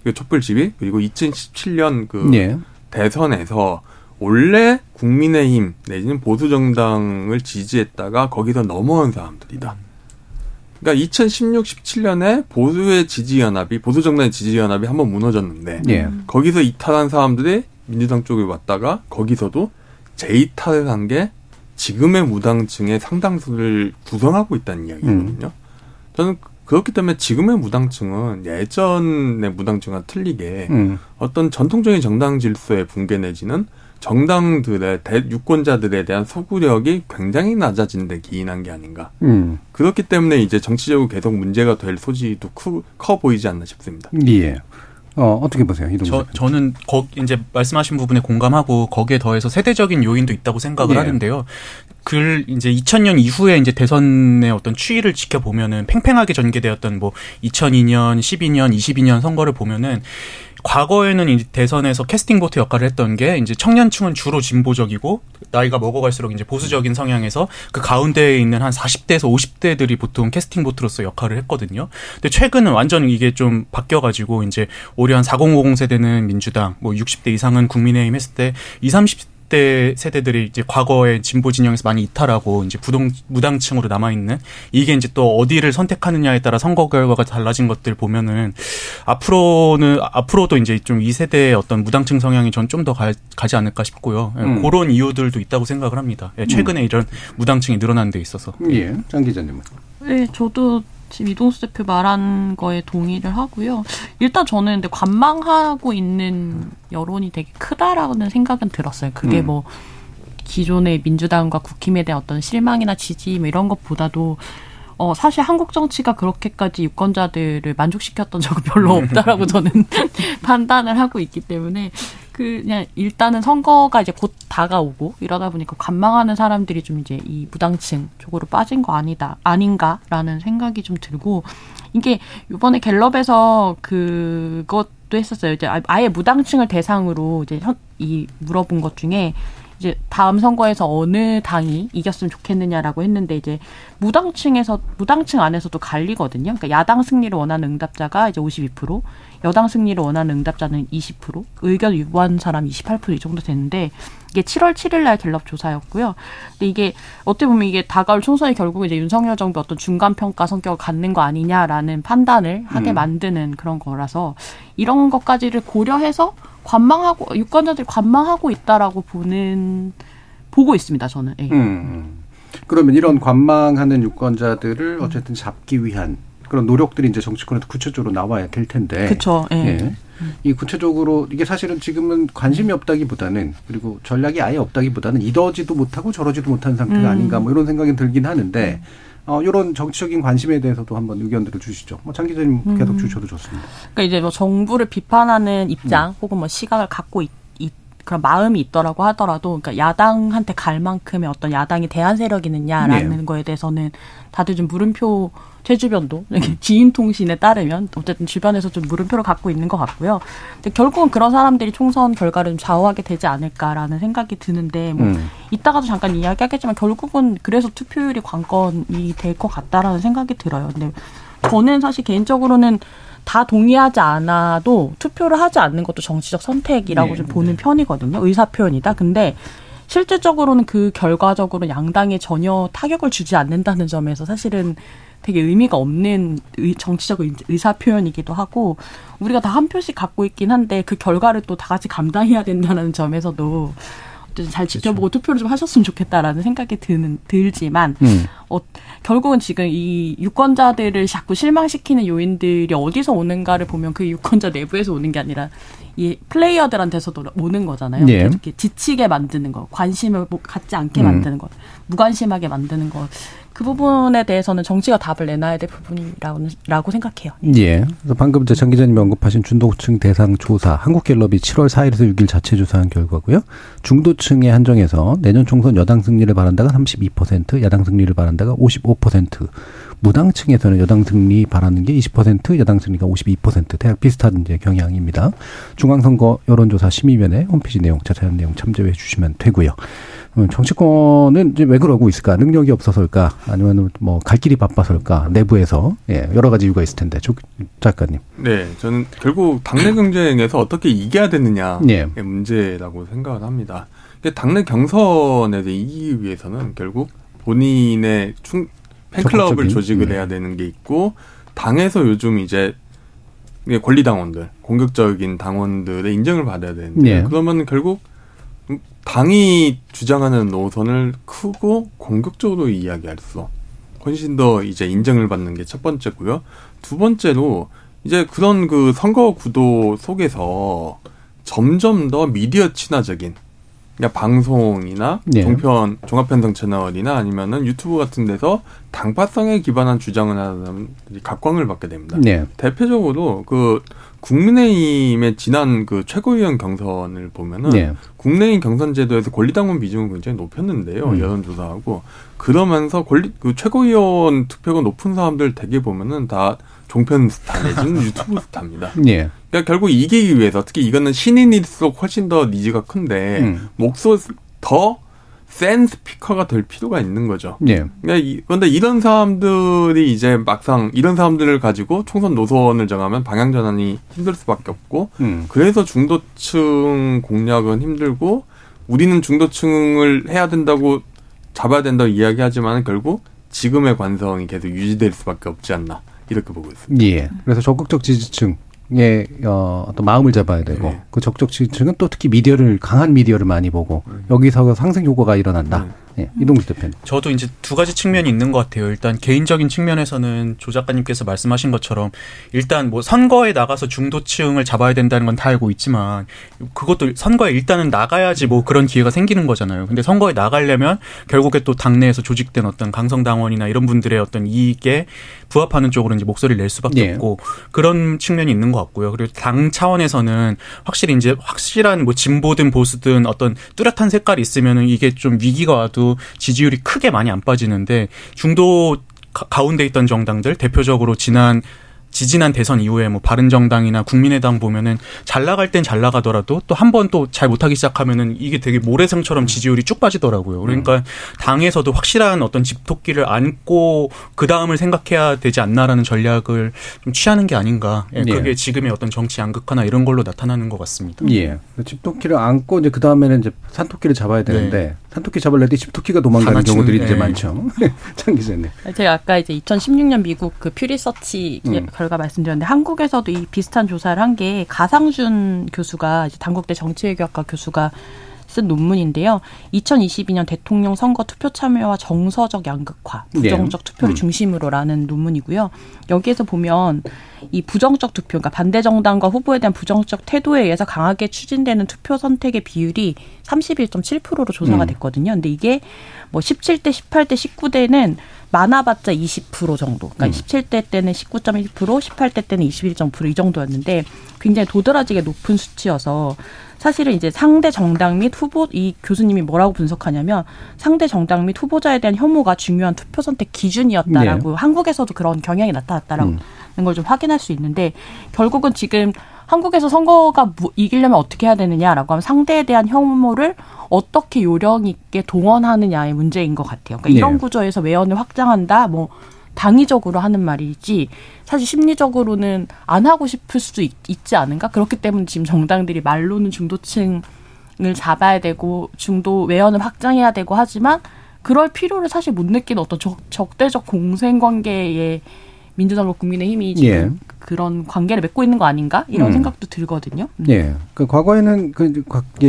그 촛불 시위 그리고 2017년 그 예. 대선에서 원래 국민의힘 내지는 보수 정당을 지지했다가 거기서 넘어온 사람들이다. 그러니까 2016, 17년에 보수의 지지 연합이 보수 정당의 지지 연합이 한번 무너졌는데 예. 거기서 이탈한 사람들이 민주당 쪽에 왔다가 거기서도 재이탈을 한 게 지금의 무당층의 상당수를 구성하고 있다는 이야기거든요. 저는 그렇기 때문에 지금의 무당층은 예전의 무당층과 틀리게 음. 어떤 전통적인 정당 질서의 붕괴 내지는 정당들의 대, 유권자들에 대한 소구력이 굉장히 낮아진 데 기인한 게 아닌가. 음. 그렇기 때문에 이제 정치적으로 계속 문제가 될 소지도 크, 커 보이지 않나 싶습니다. 예. 어, 어떻게 보세요, 이동 저? 저는 거, 이제 말씀하신 부분에 공감하고 거기에 더해서 세대적인 요인도 있다고 생각을 예. 하는데요. 그 이제 2000년 이후에 이제 대선의 어떤 추이를 지켜보면은 팽팽하게 전개되었던 뭐 2002년, 12년, 22년 선거를 보면은 과거에는 이 대선에서 캐스팅 보트 역할을 했던 게 이제 청년층은 주로 진보적이고 나이가 먹어갈수록 이제 보수적인 성향에서 그 가운데에 있는 한 40대에서 50대들이 보통 캐스팅 보트로서 역할을 했거든요. 근데 최근은 완전 이게 좀 바뀌어가지고 이제 오히려 한 4050 세대는 민주당, 뭐 60대 이상은 국민의힘 했을 때 20, 30 대 세대들이 이제 과거의 진보 진영에서 많이 이탈하고 이제 부동 무당층으로 남아 있는 이게 이제 또 어디를 선택하느냐에 따라 선거 결과가 달라진 것들 보면은 앞으로는 앞으로도 이제 좀 이 세대의 어떤 무당층 성향이 전 좀 더 가지 않을까 싶고요. 예, 음. 그런 이유들도 있다고 생각을 합니다. 예, 최근에 이런 무당층이 늘어난 데 있어서. 예. 장 기자님은. 네, 저도 지금 이동수 대표 말한 거에 동의를 하고요. 일단 저는 근데 관망하고 있는 여론이 되게 크다라는 생각은 들었어요. 그게 음. 뭐 기존의 민주당과 국힘에 대한 어떤 실망이나 지지 뭐 이런 것보다도 어 사실 한국 정치가 그렇게까지 유권자들을 만족시켰던 적은 별로 없다라고 저는 판단을 하고 있기 때문에 그냥 일단은 선거가 이제 곧 다가오고 이러다 보니까 관망하는 사람들이 좀 이제 이 무당층 쪽으로 빠진 거 아니다 아닌가라는 생각이 좀 들고 이게 이번에 갤럽에서 그것도 했었어요. 이제 아- 아예 무당층을 대상으로 이제 현- 이 물어본 것 중에 이제 다음 선거에서 어느 당이 이겼으면 좋겠느냐라고 했는데 이제 무당층에서 무당층 안에서도 갈리거든요. 그러니까 야당 승리를 원하는 응답자가 이제 52%, 여당 승리를 원하는 응답자는 20%, 의견 유보한 사람이 28%이 정도 되는데 이게 7월 7일 날 갤럽 조사였고요. 근데 이게 어떻게 보면 이게 다가올 총선이 결국 이제 윤석열 정부 어떤 중간 평가 성격을 갖는 거 아니냐라는 판단을 하게 음. 만드는 그런 거라서 이런 것까지를 고려해서 관망하고 유권자들이 관망하고 있다라고 보는 보고 있습니다. 저는. 예. 음. 그러면 이런 관망하는 유권자들을 어쨌든 잡기 위한 그런 노력들이 이제 정치권에서 구체적으로 나와야 될 텐데. 그렇죠. 예. 예. 이 구체적으로 이게 사실은 지금은 관심이 없다기보다는 그리고 전략이 아예 없다기보다는 이러지도 못하고 저러지도 못한 상태가 음. 아닌가 뭐 이런 생각이 들긴 하는데 어 이런 정치적인 관심에 대해서도 한번 의견들을 주시죠. 뭐 장 기자님 계속 음. 주셔도 좋습니다. 그러니까 이제 뭐 정부를 비판하는 입장 혹은 뭐 시각을 갖고 있, 있- 그런 마음이 있더라고 하더라도 그러니까 야당한테 갈 만큼의 어떤 야당이 대한 세력이 있느냐라는 네. 거에 대해서는 다들 좀 물음표 제 주변도 지인 통신에 따르면 어쨌든 주변에서 좀 물음표를 갖고 있는 것 같고요. 근데 결국은 그런 사람들이 총선 결과를 좀 좌우하게 되지 않을까라는 생각이 드는데 뭐 음. 이따가도 잠깐 이야기하겠지만 결국은 그래서 투표율이 관건이 될 것 같다라는 생각이 들어요. 근데 저는 사실 개인적으로는 다 동의하지 않아도 투표를 하지 않는 것도 정치적 선택이라고 네, 좀 보는 편이거든요. 의사 표현이다. 근데 실질적으로는 그 결과적으로 양당에 전혀 타격을 주지 않는다는 점에서 사실은 되게 의미가 없는 의- 정치적 의- 의사 표현이기도 하고 우리가 다 한 표씩 갖고 있긴 한데 그 결과를 또 다 같이 감당해야 된다는 점에서도 어쨌든 잘 지켜보고 투표를 좀 하셨으면 좋겠다라는 생각이 드는 들지만 음. 어, 결국은 지금 이 유권자들을 자꾸 실망시키는 요인들이 어디서 오는가를 보면 그 유권자 내부에서 오는 게 아니라 이 플레이어들한테서도 오는 거잖아요. 예. 이렇게 지치게 만드는 거, 관심을 뭐 갖지 않게 음. 만드는 것, 무관심하게 만드는 것. 그 부분에 대해서는 정치가 답을 내놔야 될 부분이라고 라고 생각해요. 예. 그래서 방금 장 기자님이 언급하신 중도층 대상 조사, 한국갤럽이 7월 4일에서 6일 자체 조사한 결과고요. 중도층에 한정해서 내년 총선 여당 승리를 바란다가 32%, 야당 승리를 바란다가 55%, 무당층에서는 여당 승리 바라는 게 20%, 야당 승리가 52%, 대략 비슷한 이제 경향입니다. 중앙선거 여론조사 심의위원회 홈페이지 내용, 자세한 내용 참조해 주시면 되고요. 음, 정치권은 이제 왜 그러고 있을까? 능력이 없어서일까? 아니면 뭐 갈 길이 바빠서일까? 내부에서 예, 여러 가지 이유가 있을 텐데, 조 작가님. 네, 저는 결국 당내 경쟁에서 어떻게 이겨야 되느냐의 예. 문제라고 생각을 합니다. 당내 경선에서 이기기 위해서는 결국 본인의 충, 팬클럽을 적극적인, 조직을 네. 해야 되는 게 있고 당에서 요즘 이제 권리 당원들, 공격적인 당원들의 인정을 받아야 되는데 예. 그러면 결국 당이 주장하는 노선을 크고 공격적으로 이야기할 수 훨씬 더 이제 인정을 받는 게 첫 번째고요. 두 번째로 이제 그런 그 선거 구도 속에서 점점 더 미디어 친화적인 그러니까 방송이나 예. 종편 종합편성 채널이나 아니면은 유튜브 같은 데서 당파성에 기반한 주장을 하는 사람들이 각광을 받게 됩니다. 네. 대표적으로 그 국민의힘의 지난 그 최고위원 경선을 보면은 네. 국내인 경선 제도에서 권리당원 비중을 굉장히 높였는데요. 음. 여론조사하고 그러면서 권리 그 최고위원 투표가 높은 사람들 대개 보면은 다 종편 스타 내지는 유튜브 스타입니다. 예. 그러니까 결국 이기기 위해서 특히 이거는 신인일수록 훨씬 더 needs가 큰데 음. 목소리 더 센 스피커가 될 필요가 있는 거죠. 예. 그러니까 이- 그런데 이런 사람들이 이제 막상 이런 사람들을 가지고 총선 노선을 정하면 방향 전환이 힘들 수밖에 없고 음. 그래서 중도층 공략은 힘들고 우리는 중도층을 해야 된다고 잡아야 된다고 이야기하지만 결국 지금의 관성이 계속 유지될 수밖에 없지 않나 이렇게 보고 있습니다. 예. 그래서 적극적 지지층의 어, 어떤 마음을 잡아야 되고 네. 그 적극 지지층은 또 특히 미디어를 강한 미디어를 많이 보고 여기서 상승 효과가 일어난다. 예. 이동수 대표님. 저도 이제 두 가지 측면이 있는 것 같아요. 일단 개인적인 측면에서는 조 작가님께서 말씀하신 것처럼 일단 뭐 선거에 나가서 중도층을 잡아야 된다는 건 다 알고 있지만 그것도 선거에 일단은 나가야지 뭐 그런 기회가 생기는 거잖아요. 근데 선거에 나가려면 결국에 또 당내에서 조직된 어떤 강성당원이나 이런 분들의 어떤 이익에 부합하는 쪽으로 이제 목소리를 낼 수밖에 예. 없고 그런 측면이 있는 것 같고요. 그리고 당 차원에서는 확실히 이제 확실한 뭐 진보든 보수든 어떤 뚜렷한 색깔이 있으면은 이게 좀 위기가 와도 지지율이 크게 많이 안 빠지는데 중도 가- 가운데 있던 정당들 대표적으로 지난 지지난 대선 이후에 뭐 바른정당이나 국민의당 보면은 잘 나갈 땐 잘 나가더라도 또 한 번 또 잘 못하기 시작하면은 이게 되게 모래성처럼 지지율이 쭉 빠지더라고요. 그러니까 당에서도 확실한 어떤 집토끼를 안고 그 다음을 생각해야 되지 않나라는 전략을 좀 취하는 게 아닌가. 예, 예. 그게 지금의 어떤 정치 양극화나 이런 걸로 나타나는 것 같습니다. 예. 집토끼를 안고 이제 그 다음에는 이제 산토끼를 잡아야 되는데 산토끼 잡으려도 집토끼가 도망가는 다 경우들이 이제 예. 많죠. 장 기자님. 제가 아까 이제 2016년 미국 그 퓨리서치 음. 결과 말씀드렸는데 한국에서도 이 비슷한 조사를 한 게 가상준 교수가 이제 단국대 정치외교학과 교수가 쓴 논문인데요. 2022년 대통령 선거 투표 참여와 정서적 양극화, 부정적 네. 투표를 음. 중심으로라는 논문이고요. 여기에서 보면 이 부정적 투표, 그러니까 반대 정당과 후보에 대한 부정적 태도에 의해서 강하게 추진되는 투표 선택의 비율이 31.7%로 조사가 음. 됐거든요. 근데 이게 뭐 17대, 18대, 19대는 많아봤자 20% 정도. 그러니까 음. 17대 때는 19.1%, 18대 때는 21.9%이 정도였는데 굉장히 도드라지게 높은 수치여서 사실은 이제 상대 정당 및 후보 이 교수님이 뭐라고 분석하냐면 상대 정당 및 후보자에 대한 혐오가 중요한 투표 선택 기준이었다라고 한국에서도 그런 경향이 나타났다라고 음. 하는 걸좀 확인할 수 있는데 결국은 지금 한국에서 선거가 뭐- 이기려면 어떻게 해야 되느냐라고 하면 상대에 대한 혐오를 어떻게 요령 있게 동원하느냐의 문제인 것 같아요. 그러니까 이런 네. 구조에서 외연을 확장한다, 뭐 당위적으로 하는 말이지 사실 심리적으로는 안 하고 싶을 수도 있, 지 않은가? 그렇기 때문에 지금 정당들이 말로는 중도층을 잡아야 되고 중도 외연을 확장해야 되고 하지만 그럴 필요를 사실 못 느끼는 어떤 적, 적대적 공생 관계에 민주당과 국민의힘이 지금 예. 그런 관계를 맺고 있는 거 아닌가 이런 음. 생각도 들거든요. 음. 예. 그 과거에는 그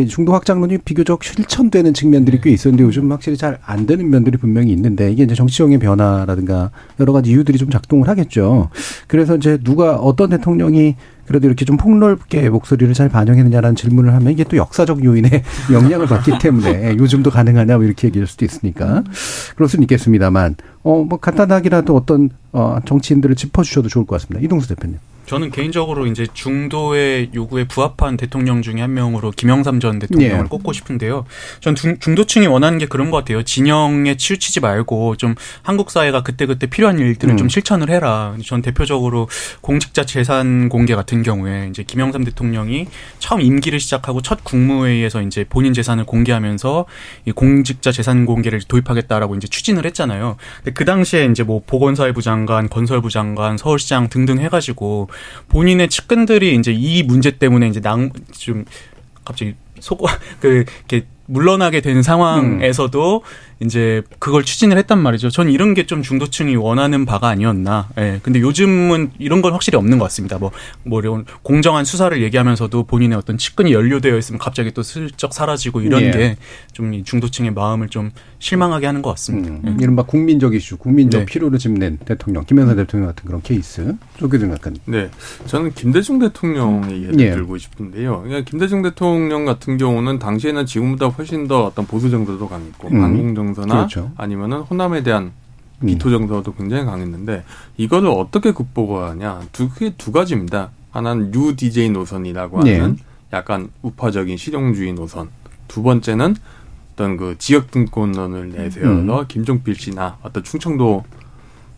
중도 확장론이 비교적 실천되는 측면들이 꽤 있었는데 요즘 확실히 잘 안 되는 면들이 분명히 있는데 이게 이제 정치적인 변화라든가 여러 가지 이유들이 좀 작동을 하겠죠. 그래서 이제 누가 어떤 대통령이 그래도 이렇게 좀 폭넓게 목소리를 잘 반영했느냐라는 질문을 하면 이게 또 역사적 요인의 영향을 받기 때문에 예, 요즘도 가능하냐 뭐 이렇게 얘기할 수도 있으니까 그럴 수는 있겠습니다만 어 뭐 간단하게라도 어떤 어 정치인들을 짚어주셔도 좋을 것 같습니다. 이동수 대표님. 저는 개인적으로 이제 중도의 요구에 부합한 대통령 중에 한 명으로 김영삼 전 대통령을 예. 꼽고 싶은데요. 전 중, 중도층이 원하는 게 그런 것 같아요. 진영에 치우치지 말고 좀 한국 사회가 그때그때 필요한 일들을 음. 좀 실천을 해라. 전 대표적으로 공직자 재산 공개 같은 경우에 이제 김영삼 대통령이 처음 임기를 시작하고 첫 국무회의에서 이제 본인 재산을 공개하면서 이 공직자 재산 공개를 도입하겠다라고 이제 추진을 했잖아요. 근데 그 당시에 이제 뭐 보건사회부 장관, 건설부 장관, 서울시장 등등 해가지고 본인의 측근들이 이제 이 문제 때문에 이제 낭 좀 갑자기 속 그 이렇게 물러나게 된 상황에서도 이제 그걸 추진을 했단 말이죠. 전 이런 게 좀 중도층이 원하는 바가 아니었나. 예. 근데 요즘은 이런 건 확실히 없는 것 같습니다. 뭐, 뭐, 이런 공정한 수사를 얘기하면서도 본인의 어떤 측근이 연루되어 있으면 갑자기 또 슬쩍 사라지고 이런 예. 게좀이 중도층의 마음을 좀 실망하게 하는 것 같습니다. 음, 예. 이른바 국민적 이슈, 국민적 네. 필요를 짚는 대통령, 김영삼 대통령 같은 그런 케이스. 조귀동 작가님. 네, 저는 김대중 대통령의 예를 예. 들고 싶은데요. 그러니까 김대중 대통령 같은 경우는 당시에는 지금보다 훨씬 더 어떤 보수 정서도 강했고 음. 반공 정서나 그렇죠. 아니면은 호남에 대한 음. 비토 정서도 굉장히 강했는데 이거를 어떻게 극복하냐 두 그게 두 가지입니다. 하나는 New DJ 노선이라고 네. 하는 약간 우파적인 실용주의 노선. 두 번째는 어떤 그 지역 등권론을 내세워서 음. 김종필 씨나 어떤 충청도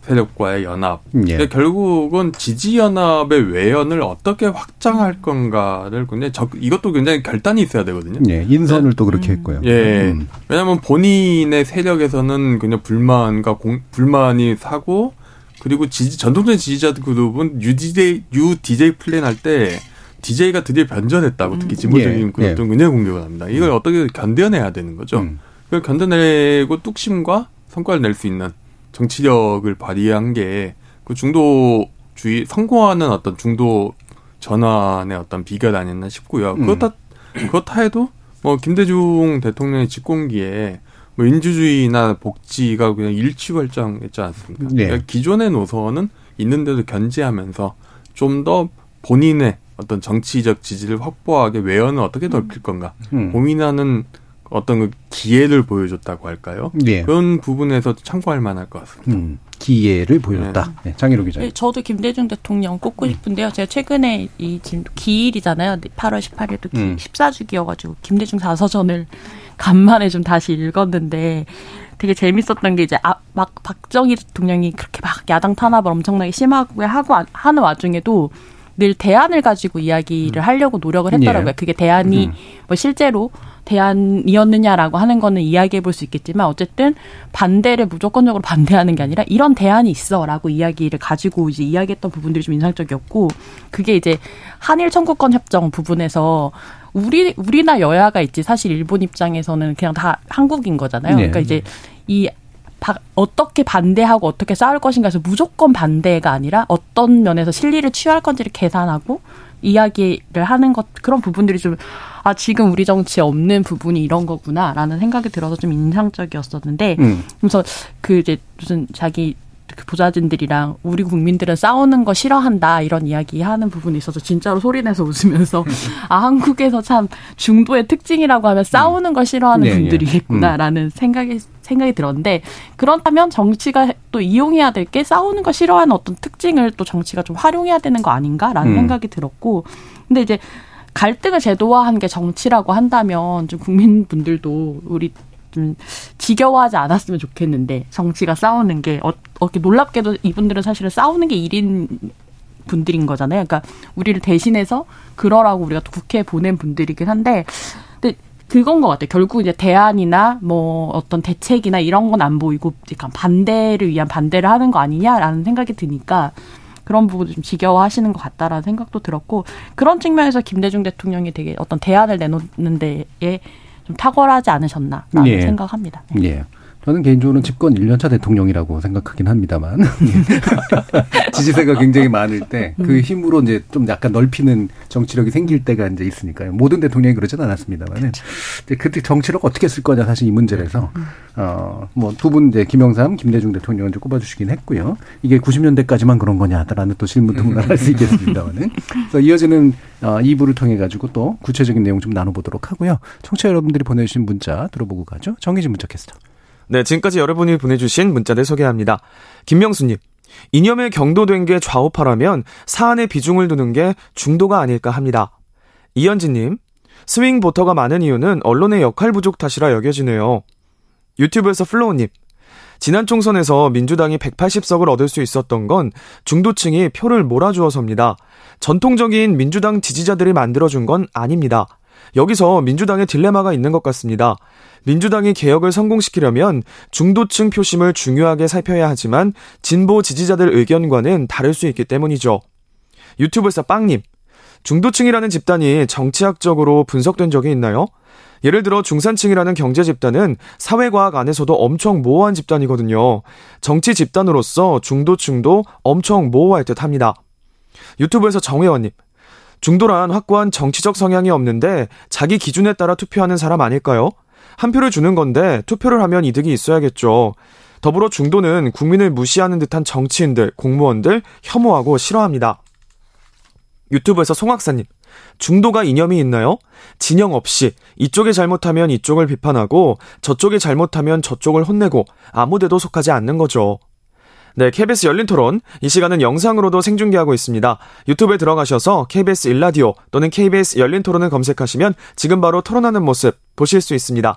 세력과의 연합. 예. 근데 결국은 지지 연합의 외연을 어떻게 확장할 건가를 굉장히 적, 이것도 굉장히 결단이 있어야 되거든요. 예, 인선을 또 그렇게 했고요. 예. 음. 왜냐하면 본인의 세력에서는 그냥 불만과 공, 불만이 사고 그리고 지지, 전통적인 지지자 그룹은 UDJ, UDJ 플랜 할 때 DJ가 드디어 변전했다고 특히 진보적인 예, 그룹도 굉장히 공격을 합니다. 이걸 어떻게 견뎌내야 되는 거죠. 음. 그걸 견뎌내고 뚝심과 성과를 낼 수 있는 정치력을 발휘한 게 그 중도주의 성공하는 어떤 중도 전환의 어떤 비결 아니었나 싶고요. 음. 그렇다 그렇다 해도 뭐 김대중 대통령의 집권기에 뭐 민주주의나 복지가 그냥 일취월장했지 않습니까? 네. 그러니까 기존의 노선은 있는데도 견제하면서 좀 더 본인의 어떤 정치적 지지를 확보하게 외연을 어떻게 넓힐 건가 음. 고민하는 어떤 그 기회를 보여줬다고 할까요? 예. 그런 부분에서 참고할 만할 것 같습니다. 음. 기회를 보여줬다. 네, 장희로 기자. 네, 저도 김대중 대통령 꼽고 싶은데요. 제가 최근에 이 지금 기일이잖아요. 8월 18일도 기, 음. 14주기여가지고 김대중 자서전을 간만에 좀 다시 읽었는데 되게 재밌었던 게 이제 아, 막 박정희 대통령이 그렇게 막 야당 탄압을 엄청나게 심하게 하고 아- 하는 와중에도 늘 대안을 가지고 이야기를 하려고 노력을 했더라고요. 예. 그게 대안이 음. 뭐 실제로 대안이었느냐라고 하는 거는 이야기해 볼 수 있겠지만 어쨌든 반대를 무조건적으로 반대하는 게 아니라 이런 대안이 있어라고 이야기를 가지고 이제 이야기했던 부분들이 좀 인상적이었고 그게 이제 한일 청구권 협정 부분에서 우리 우리나 여야가 있지 사실 일본 입장에서는 그냥 다 한국인 거잖아요. 네. 그러니까 이제 이 바- 어떻게 반대하고 어떻게 싸울 것인가에서 무조건 반대가 아니라 어떤 면에서 실리를 취할 건지를 계산하고 이야기를 하는 것 그런 부분들이 좀 아 지금 우리 정치에 없는 부분이 이런 거구나라는 생각이 들어서 좀 인상적이었었는데 음. 그래서 그 이제 무슨 자기 그 보좌진들이랑 우리 국민들은 싸우는 거 싫어한다 이런 이야기 하는 부분이 있어서 진짜로 소리내서 웃으면서 아 한국에서 참 중도의 특징이라고 하면 싸우는 걸 싫어하는 예, 예. 분들이겠구나라는 생각이 생각이 들었는데 그렇다면 정치가 또 이용해야 될 게 싸우는 걸 싫어하는 어떤 특징을 또 정치가 좀 활용해야 되는 거 아닌가라는 음. 생각이 들었고 근데 이제 갈등을 제도화한 게 정치라고 한다면 좀 국민분들도 우리 좀 지겨워하지 않았으면 좋겠는데 정치가 싸우는 게 어, 어떻게 놀랍게도 이분들은 사실은 싸우는 게 일인 분들인 거잖아요. 그러니까 우리를 대신해서 그러라고 우리가 또 국회에 보낸 분들이긴 한데 그건 것 같아요. 결국 이제 대안이나 뭐 어떤 대책이나 이런 건 안 보이고 약간 반대를 위한 반대를 하는 거 아니냐라는 생각이 드니까 그런 부분도 좀 지겨워하시는 것 같다라는 생각도 들었고 그런 측면에서 김대중 대통령이 되게 어떤 대안을 내놓는 데에 좀 탁월하지 않으셨나라는 예. 생각합니다. 네. 예. 저는 개인적으로는 집권 1년차 대통령이라고 생각하긴 합니다만. 예. 지지세가 굉장히 많을 때 그 힘으로 이제 좀 약간 넓히는 정치력이 생길 때가 이제 있으니까요. 모든 대통령이 그러진 않았습니다만은. 이제 그때 정치력 어떻게 쓸 거냐 사실 이 문제라서, 어, 뭐 두 분 이제 김영삼, 김대중 대통령을 이제 꼽아주시긴 했고요. 이게 90년대까지만 그런 거냐라는 또 질문도 문화할 수 있겠습니다만은. 그래서 이어지는 어, 2부를 통해 가지고 또 구체적인 내용 좀 나눠보도록 하고요. 청취자 여러분들이 보내주신 문자 들어보고 가죠. 정희진 문자 캐스터. 네, 지금까지 여러분이 보내주신 문자들 소개합니다. 김명수님, 이념에 경도된 게 좌우파라면 사안에 비중을 두는 게 중도가 아닐까 합니다. 이현진님, swing voter가 많은 이유는 언론의 역할 부족 탓이라 여겨지네요. 유튜브에서 플로우님, 지난 총선에서 민주당이 180석을 얻을 수 있었던 건 중도층이 표를 몰아주어서입니다. 전통적인 민주당 지지자들이 만들어준 건 아닙니다. 여기서 민주당의 딜레마가 있는 것 같습니다. 민주당이 개혁을 성공시키려면 중도층 표심을 중요하게 살펴야 하지만 진보 지지자들 의견과는 다를 수 있기 때문이죠. 유튜브에서 빵님, 중도층이라는 집단이 정치학적으로 분석된 적이 있나요? 예를 들어 중산층이라는 경제 집단은 사회과학 안에서도 엄청 모호한 집단이거든요. 정치 집단으로서 중도층도 엄청 모호할 듯 합니다. 유튜브에서 정혜원님, 중도란 확고한 정치적 성향이 없는데 자기 기준에 따라 투표하는 사람 아닐까요? 한 표를 주는 건데 투표를 하면 이득이 있어야겠죠. 더불어 중도는 국민을 무시하는 듯한 정치인들, 공무원들 혐오하고 싫어합니다. 유튜브에서 송학사님, 중도가 이념이 있나요? 진영 없이 이쪽이 잘못하면 이쪽을 비판하고 저쪽이 잘못하면 저쪽을 혼내고 아무데도 속하지 않는 거죠. 네, KBS 열린 토론. 이 시간은 영상으로도 생중계하고 있습니다. 유튜브에 들어가셔서 KBS 일라디오 또는 KBS 열린 토론을 검색하시면 지금 바로 토론하는 모습 보실 수 있습니다.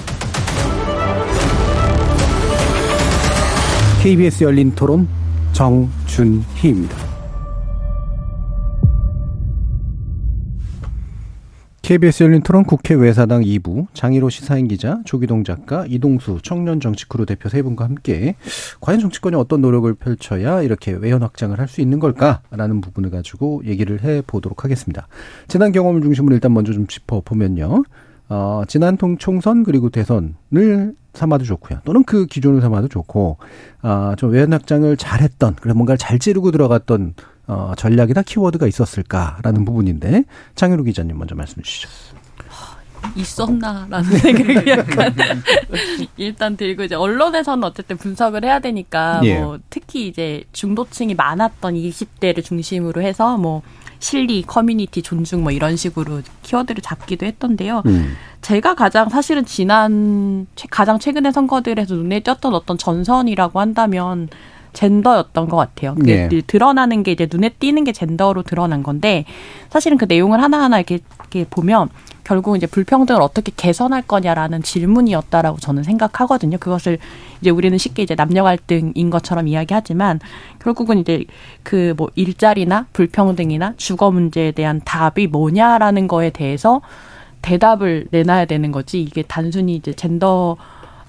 KBS 열린 토론 정준희입니다. KBS 열린 토론 국회 외사당 2부 장희로 시사인 기자 조기동 작가 이동수 청년 정치크루 대표 세 분과 함께 과연 정치권이 어떤 노력을 펼쳐야 이렇게 외연 확장을 할 수 있는 걸까라는 부분을 가지고 얘기를 해 보도록 하겠습니다. 지난 경험을 중심으로 일단 먼저 좀 짚어 보면요. 어, 지난 통 총선 그리고 대선을 삼아도 좋고요. 또는 그 기존을 삼아도 좋고, 아, 좀 외연 확장을 잘했던, 그래 뭔가를 잘 찌르고 들어갔던 어, 전략이나 키워드가 있었을까라는 부분인데 장유루 기자님 먼저 말씀해 주시죠. 있었나라는 생각이 약간 일단 들고 이제 언론에서는 어쨌든 분석을 해야 되니까 예. 뭐 특히 이제 중도층이 많았던 20대를 중심으로 해서 뭐 실리, 커뮤니티, 존중 뭐 이런 식으로 키워드를 잡기도 했던데요. 음. 제가 가장 사실은 지난 최- 가장 최근의 선거들에서 눈에 띄었던 어떤 전선이라고 한다면 젠더였던 것 같아요. 늘 드러나는 게 이제 눈에 띄는 게 젠더로 드러난 건데 사실은 그 내용을 하나하나 이렇게, 이렇게 보면 결국 이제 불평등을 어떻게 개선할 거냐라는 질문이었다라고 저는 생각하거든요. 그것을 이제 우리는 쉽게 이제 남녀 갈등인 것처럼 이야기하지만 결국은 이제 그 뭐 일자리나 불평등이나 주거 문제에 대한 답이 뭐냐라는 거에 대해서 대답을 내놔야 되는 거지 이게 단순히 이제 젠더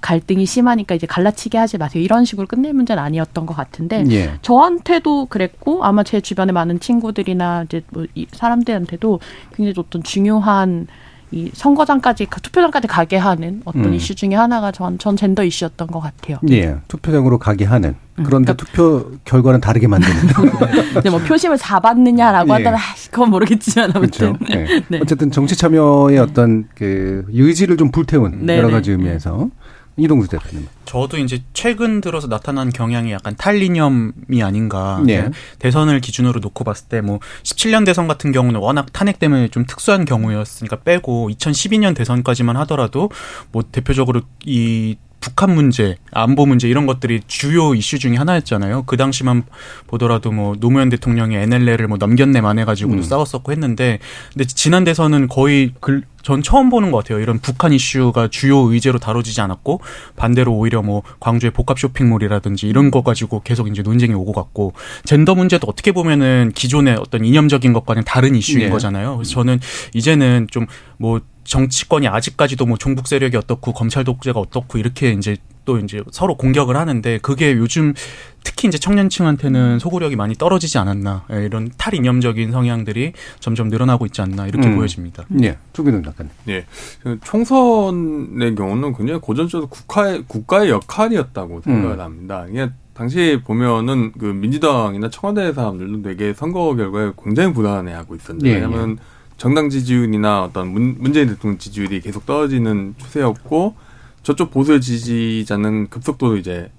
갈등이 심하니까 이제 갈라치게 하지 마세요. 이런 식으로 끝낼 문제는 아니었던 것 같은데 예. 저한테도 그랬고 아마 제 주변에 많은 친구들이나 이제 뭐 이 사람들한테도 굉장히 어떤 중요한 이 선거장까지 그 투표장까지 가게 하는 어떤 음. 이슈 중에 하나가 전, 전 젠더 이슈였던 것 같아요. 예. 투표장으로 가게 하는. 음. 그런데 투표 결과는 다르게 만드는. 근데 뭐 표심을 잡았느냐라고 예. 하더라 그건 모르겠지만 아무튼 그렇죠. 예. 네. 어쨌든 정치 참여의 어떤 그 의지를 좀 불태운 네, 여러 네. 가지 의미에서 이동수 대표님. 저도 이제 최근 들어서 나타난 경향이 약간 탈리념이 아닌가. 예. 대선을 기준으로 놓고 봤을 때 뭐 17년 대선 같은 경우는 워낙 탄핵 때문에 좀 특수한 경우였으니까 빼고 2012년 대선까지만 하더라도 뭐 대표적으로 이 북한 문제, 안보 문제 이런 것들이 주요 이슈 중에 하나였잖아요. 그 당시만 보더라도 뭐 노무현 대통령이 NLL을 뭐 넘겼네 만 해 가지고도 음. 싸웠었고 했는데 근데 지난 대선은 거의 글, 전 처음 보는 것 같아요. 이런 북한 이슈가 주요 의제로 다뤄지지 않았고 반대로 오히려 뭐 광주의 복합 쇼핑몰이라든지 이런 거 가지고 계속 이제 논쟁이 오고 갔고 젠더 문제도 어떻게 보면은 기존의 어떤 이념적인 것과는 다른 이슈인 예. 거잖아요. 그래서 저는 이제는 좀뭐 정치권이 아직까지도 뭐 종북 세력이 어떻고 검찰 독재가 어떻고 이렇게 이제 또 이제 서로 공격을 하는데 그게 요즘 특히 이제 청년층한테는 소구력이 많이 떨어지지 않았나 예, 이런 탈이념적인 성향들이 점점 늘어나고 있지 않나 이렇게 음. 보여집니다. 예. 조기동 작가님. 예. 그 총선의 경우는 굉장히 고전적으로 국가의, 국가의 역할이었다고 생각을 음. 합니다. 이게 당시 보면은 그 민주당이나 청와대 사람들도 되게 선거 결과에 굉장히 불안해하고 있었는데 예, 왜냐하면 정당 지지율이나 어떤 문, 문재인 대통령 지지율이 계속 떨어지는 추세였고 저쪽 보수 지지자는 급속도로 이제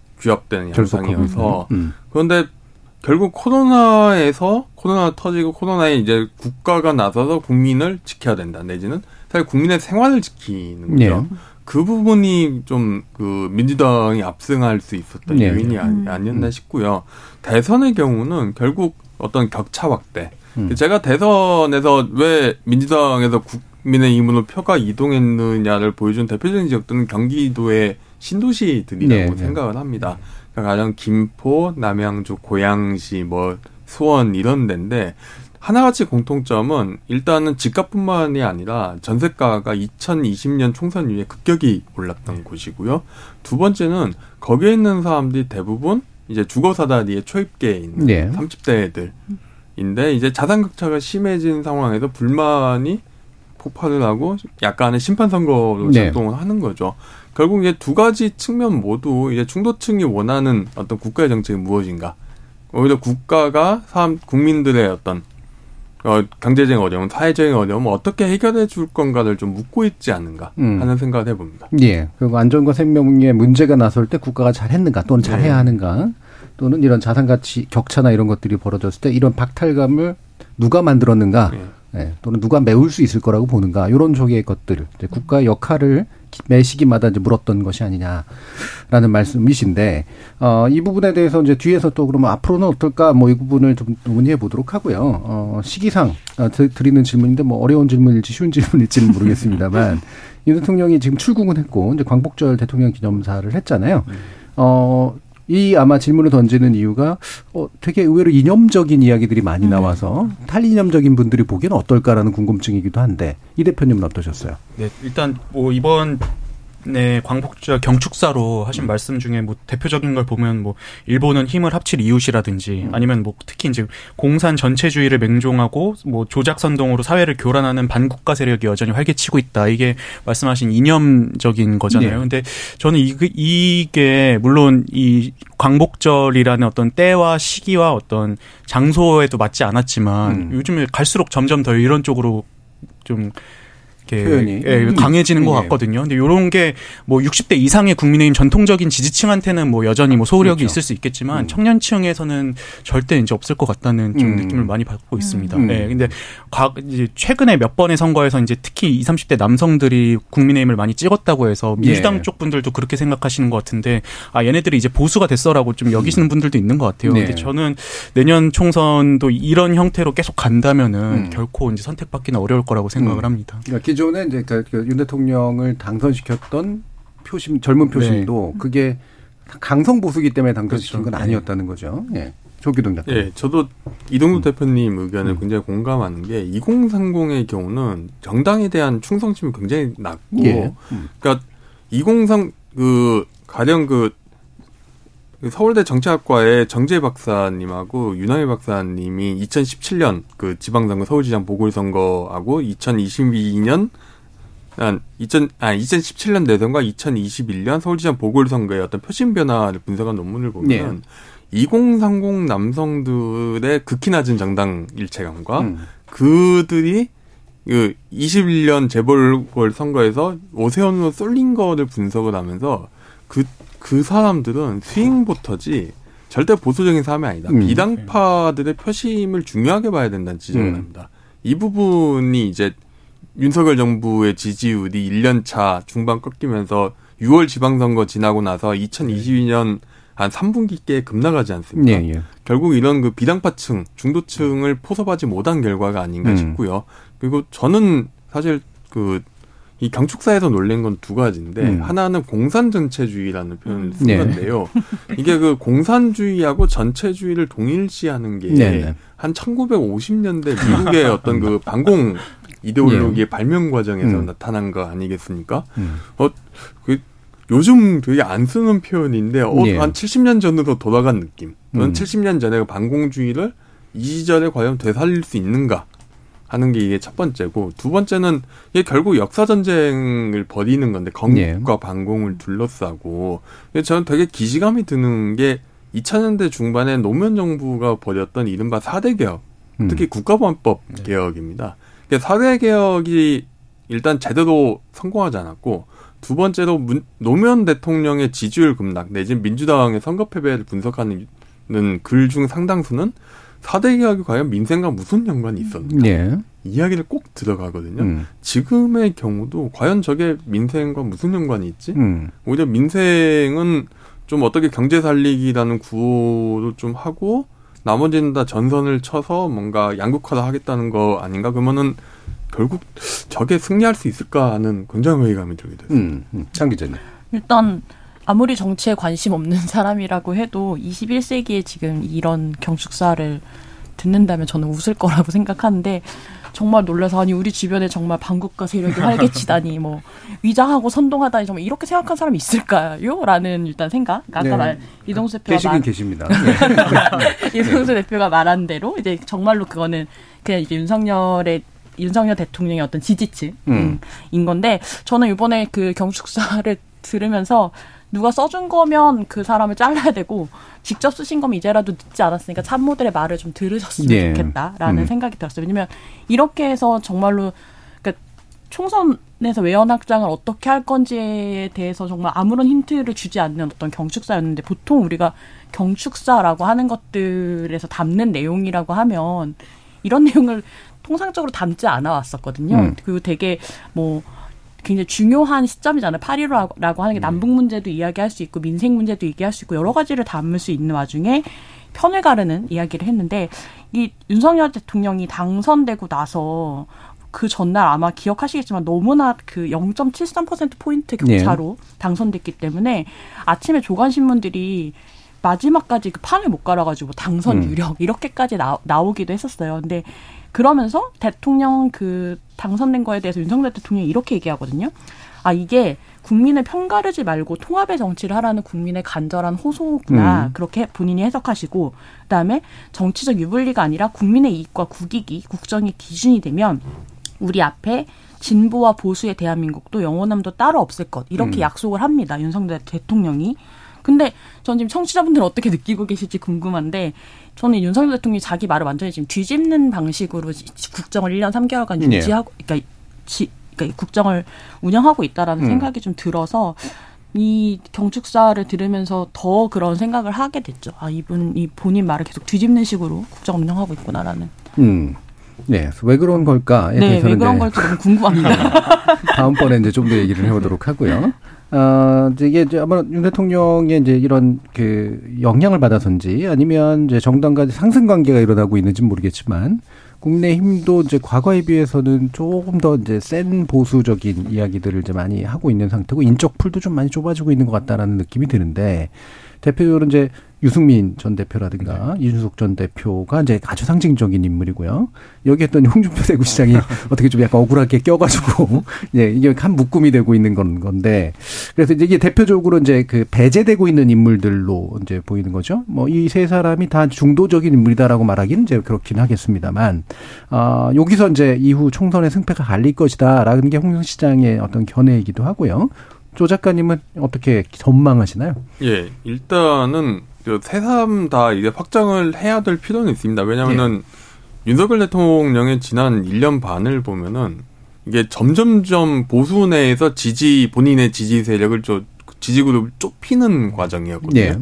양상이어서 있는. 음. 그런데 결국 코로나에서 코로나 터지고 코로나에 이제 국가가 나서서 국민을 지켜야 된다 내지는 사실 국민의 생활을 지키는 거죠. 예. 그 부분이 좀 그 민주당이 압승할 수 있었던 예. 요인이 아니- 아니었나 싶고요. 대선의 경우는 결국 어떤 격차 확대. 음. 제가 대선에서 왜 민주당에서 국민의 힘으로 표가 이동했느냐를 보여준 대표적인 지역들은 경기도의 신도시들이라고 네, 네. 생각을 합니다. 그러니까 가령 김포, 남양주, 고양시, 뭐 수원 이런 데인데 하나같이 공통점은 일단은 집값뿐만이 아니라 전세가가 2020년 총선 이후에 급격히 올랐던 곳이고요. 두 번째는 거기에 있는 사람들이 대부분 이제 주거 사다리에 초입계에 있는 네. 30대들 인데 이제 자산 격차가 심해진 상황에서 불만이 폭발을 하고 약간의 심판 선거로 네. 작동을 하는 거죠. 결국 이제 두 가지 측면 모두 이제 중도층이 원하는 어떤 국가의 정책이 무엇인가. 오히려 국가가 사람 국민들의 어떤 어, 경제적인 어려움, 사회적인 어려움을 어떻게 해결해 줄 건가를 좀 묻고 있지 않는가 음. 하는 생각을 해봅니다. 예. 그리고 안전과 생명에 문제가 나설 때 국가가 잘했는가 또는 잘해야 네. 하는가 또는 이런 자산 가치 격차나 이런 것들이 벌어졌을 때 이런 박탈감을 누가 만들었는가 예. 예, 또는 누가 메울 수 있을 거라고 보는가 이런 쪽의 것들 이제 국가의 역할을 기- 매 시기마다 이제 물었던 것이 아니냐라는 말씀이신데 어, 이 부분에 대해서 이제 뒤에서 또 그러면 앞으로는 어떨까 뭐 이 부분을 좀 논의해 보도록 하고요. 어, 시기상 어, 드, 드리는 질문인데 뭐 어려운 질문일지 쉬운 질문일지는 모르겠습니다만 윤 대통령이 지금 출국은 했고 이제 광복절 대통령 기념사를 했잖아요. 어, 이 아마 질문을 던지는 이유가 어, 되게 의외로 이념적인 이야기들이 많이 나와서 탈이념적인 분들이 보기에는 어떨까라는 궁금증이기도 한데 이 대표님은 어떠셨어요? 네, 일단 뭐 이번 네, 광복절 경축사로 하신 말씀 중에 뭐 대표적인 걸 보면 뭐 일본은 힘을 합칠 이웃이라든지 아니면 뭐 특히 이제 공산 전체주의를 맹종하고 뭐 조작 선동으로 사회를 교란하는 반국가 세력이 여전히 활개치고 있다. 이게 말씀하신 이념적인 거잖아요. 네. 근데 저는 이 이게 물론 이 광복절이라는 어떤 때와 시기와 어떤 장소에도 맞지 않았지만 음. 요즘에 갈수록 점점 더 이런 쪽으로 좀 이렇게 표현이. 예, 음. 강해지는 것 예. 같거든요. 근데 요런 게 뭐 60대 이상의 국민의힘 전통적인 지지층한테는 뭐 여전히 뭐 소구력이 그렇죠. 있을 수 있겠지만 음. 청년층에서는 절대 이제 없을 것 같다는 좀 음. 느낌을 많이 받고 있습니다. 음. 예. 근데 과 이제 최근에 몇 번의 선거에서 이제 특히 20, 30대 남성들이 국민의힘을 많이 찍었다고 해서 민주당 예. 쪽 분들도 그렇게 생각하시는 것 같은데 아 얘네들이 이제 보수가 됐어라고 좀 여기시는 분들도 있는 것 같아요. 네. 근데 저는 내년 총선도 이런 형태로 계속 간다면은 음. 결코 이제 선택받기는 어려울 거라고 생각을 음. 합니다. 그러니까 기존에 이제 그, 그윤 대통령을 당선시켰던 표심 젊은 표심도 그게 강성 보수기 때문에 당선시킨 그렇죠. 건 아니었다는 거죠. 예. 조규동 작가. 예, 저도 이동국 음. 대표님 의견을 음. 굉장히 공감하는 게 2030의 경우는 정당에 대한 충성심이 굉장히 낮고 예. 음. 그러니까 2030그 가령 그 서울대 정치학과의 정재 박사님하고 윤하일 박사님이 2017년 그 지방선거 서울시장 보궐선거하고 2022년 한 2000, 아, 2017년 대선과 2021년 서울시장 보궐선거의 어떤 표심 변화를 분석한 논문을 보면 2030 남성들의 극히 낮은 정당 일체감과 음. 그들이 그 21년 재보궐 선거에서 오세훈으로 쏠린 거를 분석을 하면서 그, 그 사람들은 스윙보터지 절대 보수적인 사람이 아니다. 음. 비당파들의 표심을 중요하게 봐야 된다는 지적을 음. 합니다. 이 부분이 이제 윤석열 정부의 지지율이 1년차 중반 꺾이면서 6월 지방선거 지나고 나서 2022년 한 3분기께 급나가지 않습니까? 예, 예. 결국 이런 그 비당파층, 중도층을 포섭하지 못한 결과가 아닌가 음. 싶고요. 그리고 저는 사실 그 이 경축사에서 놀란 건 두 가지인데 음. 하나는 공산 전체주의라는 표현을 쓴 네. 건데요. 이게 그 공산주의하고 전체주의를 동일시하는 게 네, 네. 한 1950년대 미국의 어떤 그 반공 이데올로기의 발명 과정에서 예. 음. 나타난 거 아니겠습니까? 음. 어, 그 요즘 되게 안 쓰는 표현인데 어, 예. 한 70년 전으로 돌아간 느낌. 또는 음. 70년 전에 그 반공주의를 이 시절에 과연 되살릴 수 있는가 하는 게 이게 첫 번째고 두 번째는 이게 결국 역사 전쟁을 벌이는 건데 건국과 예. 반공을 둘러싸고 근데 저는 되게 기시감이 드는 게 2000년대 중반에 노무현 정부가 벌였던 이른바 4대 개혁 음. 특히 국가보안법 개혁입니다. 그러니까 사회 개혁이 일단 제대로 성공하지 않았고 두 번째로 문- 노무현 대통령의 지지율 급락 내지는 민주당의 선거 패배를 분석하는 글 중 상당수는 사대 개혁이 과연 민생과 무슨 연관이 있었는가 예. 이야기를 꼭 들어가거든요. 음. 지금의 경우도 과연 저게 민생과 무슨 연관이 있지? 음. 오히려 민생은 좀 어떻게 경제 살리기라는 구호도 좀 하고 나머지는 다 전선을 쳐서 뭔가 양극화를 하겠다는 거 아닌가? 그러면은 결국 저게 승리할 수 있을까 하는 굉장히 회의감이 들게 됐어요. 음. 음. 장 기자님. 일단 아무리 정치에 관심 없는 사람이라고 해도 21세기에 지금 이런 경축사를 듣는다면 저는 웃을 거라고 생각하는데 정말 놀라서 아니 우리 주변에 정말 반국가 세력이 활개치다니 뭐 위장하고 선동하다니 정말 이렇게 생각한 사람이 있을까요? 라는 일단 생각. 아까 네. 말 이동수 대표가 계시긴 말, 계십니다. 이동수 대표가 말한 대로 이제 정말로 그거는 그냥 이제 윤석열의 윤석열 대통령의 어떤 지지층인 음. 건데 저는 이번에 그 경축사를 들으면서 누가 써준 거면 그 사람을 잘라야 되고 직접 쓰신 거면 이제라도 늦지 않았으니까 참모들의 말을 좀 들으셨으면 예. 좋겠다라는 음. 생각이 들었어요. 왜냐면 이렇게 해서 정말로 그러니까 총선에서 외연 확장을 어떻게 할 건지에 대해서 정말 아무런 힌트를 주지 않는 어떤 경축사였는데 보통 우리가 경축사라고 하는 것들에서 담는 내용이라고 하면 이런 내용을 통상적으로 담지 않아 왔었거든요. 음. 그리고 되게 뭐 굉장히 중요한 시점이잖아요. 8.15라고 하는 게 남북 문제도 이야기할 수 있고 민생 문제도 얘기할 수 있고 여러 가지를 담을 수 있는 와중에 편을 가르는 이야기를 했는데 이 윤석열 대통령이 당선되고 나서 그 전날 아마 기억하시겠지만 너무나 그 0.73% 포인트 격차로 당선됐기 때문에 아침에 조간 신문들이 마지막까지 그 판을 못 갈아가지고 당선 음. 유력 이렇게까지 나, 나오기도 했었어요. 근데 그러면서 대통령 그 당선된 거에 대해서 윤석열 대통령이 이렇게 얘기하거든요. 아 이게 국민을 편가르지 말고 통합의 정치를 하라는 국민의 간절한 호소구나 음. 그렇게 본인이 해석하시고 그 다음에 정치적 유불리가 아니라 국민의 이익과 국익이 국정의 기준이 되면 우리 앞에 진보와 보수의 대한민국도 영원함도 따로 없을 것 이렇게 음. 약속을 합니다 윤석열 대통령이 근데 전 지금 청취자분들은 어떻게 느끼고 계실지 궁금한데 저는 윤석열 대통령이 자기 말을 완전히 지금 뒤집는 방식으로 지- 국정을 1년 3개월간 예. 유지하고 그러니까, 지, 그러니까 국정을 운영하고 있다라는 음. 생각이 좀 들어서 이 경축사를 들으면서 더 그런 생각을 하게 됐죠. 아 이분 이 본인 말을 계속 뒤집는 식으로 국정 운영하고 있구나라는. 음. 네. 왜 그런 걸까에 네, 대해서는 왜 그런 이제 걸지 너무 궁금합니다. 다음번에 이제 좀 더 얘기를 해보도록 하고요. 어, 이게 이제 아마 윤 대통령의 이제 이런 그 영향을 받아서인지 아니면 이제 정당과 상승 관계가 일어나고 있는지 는 모르겠지만 국민의힘도 이제 과거에 비해서는 조금 더 이제 센 보수적인 이야기들을 이제 많이 하고 있는 상태고 인적 풀도 좀 많이 좁아지고 있는 것 같다라는 느낌이 드는데 대표적으로 이제 유승민 전 대표라든가 네. 이준석 전 대표가 이제 아주 상징적인 인물이고요. 여기에 또 홍준표 대구시장이 어떻게 좀 약간 억울하게 껴가지고 예, 이게 한 묶음이 되고 있는 건 건데 그래서 이제 이게 대표적으로 이제 그 배제되고 있는 인물들로 이제 보이는 거죠. 뭐 이 세 사람이 다 중도적인 인물이다라고 말하기는 이제 그렇긴 하겠습니다만 아 여기서 이제 이후 총선의 승패가 갈릴 것이다라는 게홍 시장의 어떤 견해이기도 하고요. 조 작가님은 어떻게 전망하시나요? 예, 일단은 세 사람 다 이제 확장을 해야 될 필요는 있습니다. 왜냐하면은 윤석열 대통령의 지난 1년 반을 보면은 이게 점점점 보수 내에서 지지 본인의 지지 세력을 좀 지지 그룹을 좁히는 과정이었거든요. 예.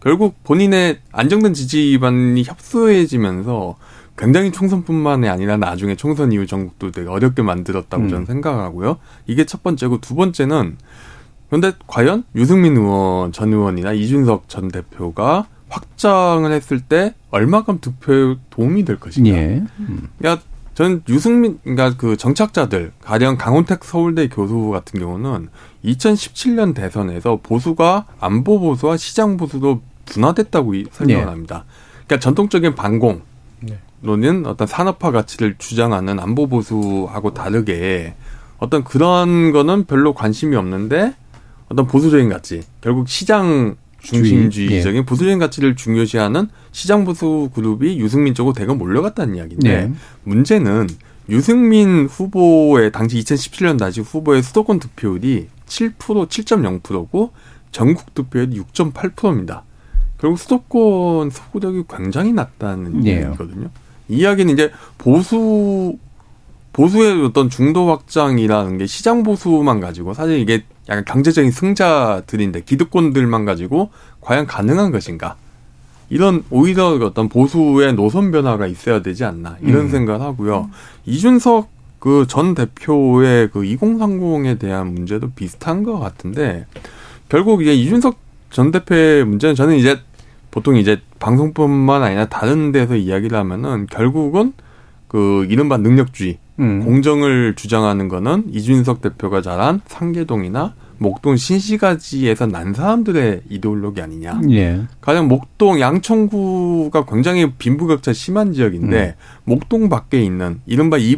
결국 본인의 안정된 지지 기반이 협소해지면서 굉장히 총선뿐만이 아니라 나중에 총선 이후 전국도 되게 어렵게 만들었다고 음. 저는 생각하고요. 이게 첫 번째고 두 번째는 그런데 과연 유승민 의원 전 의원이나 이준석 전 대표가 확장을 했을 때 얼마큼 득표에 도움이 될 것인가? 예. 그러니까 전 유승민 그러니까 그 정착자들 가령 강원택 서울대 교수 같은 경우는 2017년 대선에서 보수가 안보 보수와 시장 보수로 분화됐다고 이- 설명을 네. 합니다. 그러니까 전통적인 반공 네. 로는 어떤 산업화 가치를 주장하는 안보 보수하고 다르게 어떤 그런 거는 별로 관심이 없는데 어떤 보수적인 가치 결국 시장 중심주의적인 예. 보수적인 가치를 중요시하는 시장 보수 그룹이 유승민 쪽으로 대거 몰려갔다는 이야기인데 네. 문제는 유승민 후보의 당시 2017년 다시 후보의 수도권 득표율이 7% 7.0%고 전국 득표율이 6.8%입니다. 결국 수도권 소구력이 굉장히 낮다는 예. 이야기거든요. 이 이야기는 이제 보수 보수의 어떤 중도 확장이라는 게 시장 보수만 가지고 사실 이게 약간 경제적인 승자들인데 기득권들만 가지고 과연 가능한 것인가? 이런 오히려 어떤 보수의 노선 변화가 있어야 되지 않나 이런 음. 생각을 하고요. 이준석 그 전 대표의 그 2030에 대한 문제도 비슷한 것 같은데 결국 이제 이준석 전 대표의 문제는 저는 이제 보통 이제 방송뿐만 아니라 다른 데서 이야기를 하면은 결국은 그 이른바 능력주의 음. 공정을 주장하는 거는 이준석 대표가 잘한 상계동이나 목동 신시가지에서 난 사람들의 이데올로기 아니냐. 예. 가령 목동 양천구가 굉장히 빈부격차 심한 지역인데 목동 밖에 있는 이른바 이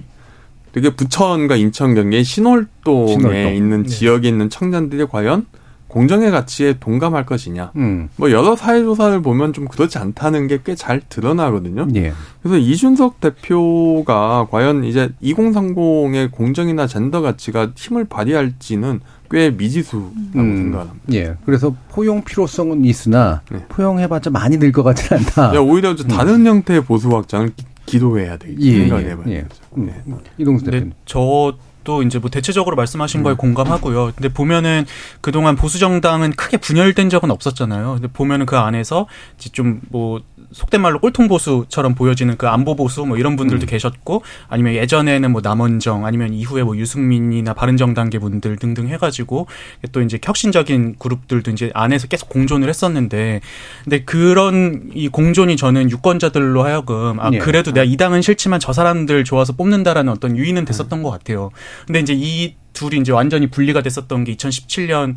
되게 부천과 인천 경계 신월동에 신월동. 있는 네. 지역에 있는 청년들이 과연 공정의 가치에 동감할 것이냐. 음. 뭐 여러 사회조사를 보면 좀 그렇지 않다는 게 꽤 잘 드러나거든요. 예. 그래서 이준석 대표가 과연 이제 2030의 공정이나 젠더 가치가 힘을 발휘할지는 꽤 미지수라고 음. 생각합니다. 예. 그래서 포용 필요성은 있으나 네. 포용해봤자 많이 늘 것 같지는 않다. 야, 오히려 좀 다른 형태의 보수 확장을 기- 기도해야 되겠다 예, 생각을 예, 해봐야 예. 되죠. 음. 네. 이동수 대표님. 저 도 이제 뭐 대체적으로 말씀하신 거에 공감하고요. 근데 보면은 그동안 보수 정당은 크게 분열된 적은 없었잖아요. 근데 보면은 그 안에서 이제 좀뭐 속된 말로 꼴통 보수처럼 보여지는 그 안보 보수 뭐 이런 분들도 계셨고 아니면 예전에는 뭐 남원정 아니면 이후에 뭐 유승민이나 바른정당계 분들 등등 해가지고 또 이제 혁신적인 그룹들도 이제 안에서 계속 공존을 했었는데 근데 그런 이 공존이 저는 유권자들로 하여금 아 예. 그래도 내가 이 당은 싫지만 저 사람들 좋아서 뽑는다라는 어떤 유인은 됐었던 것 같아요. 근데 이제 이 둘이 이제 완전히 분리가 됐었던 게 2017년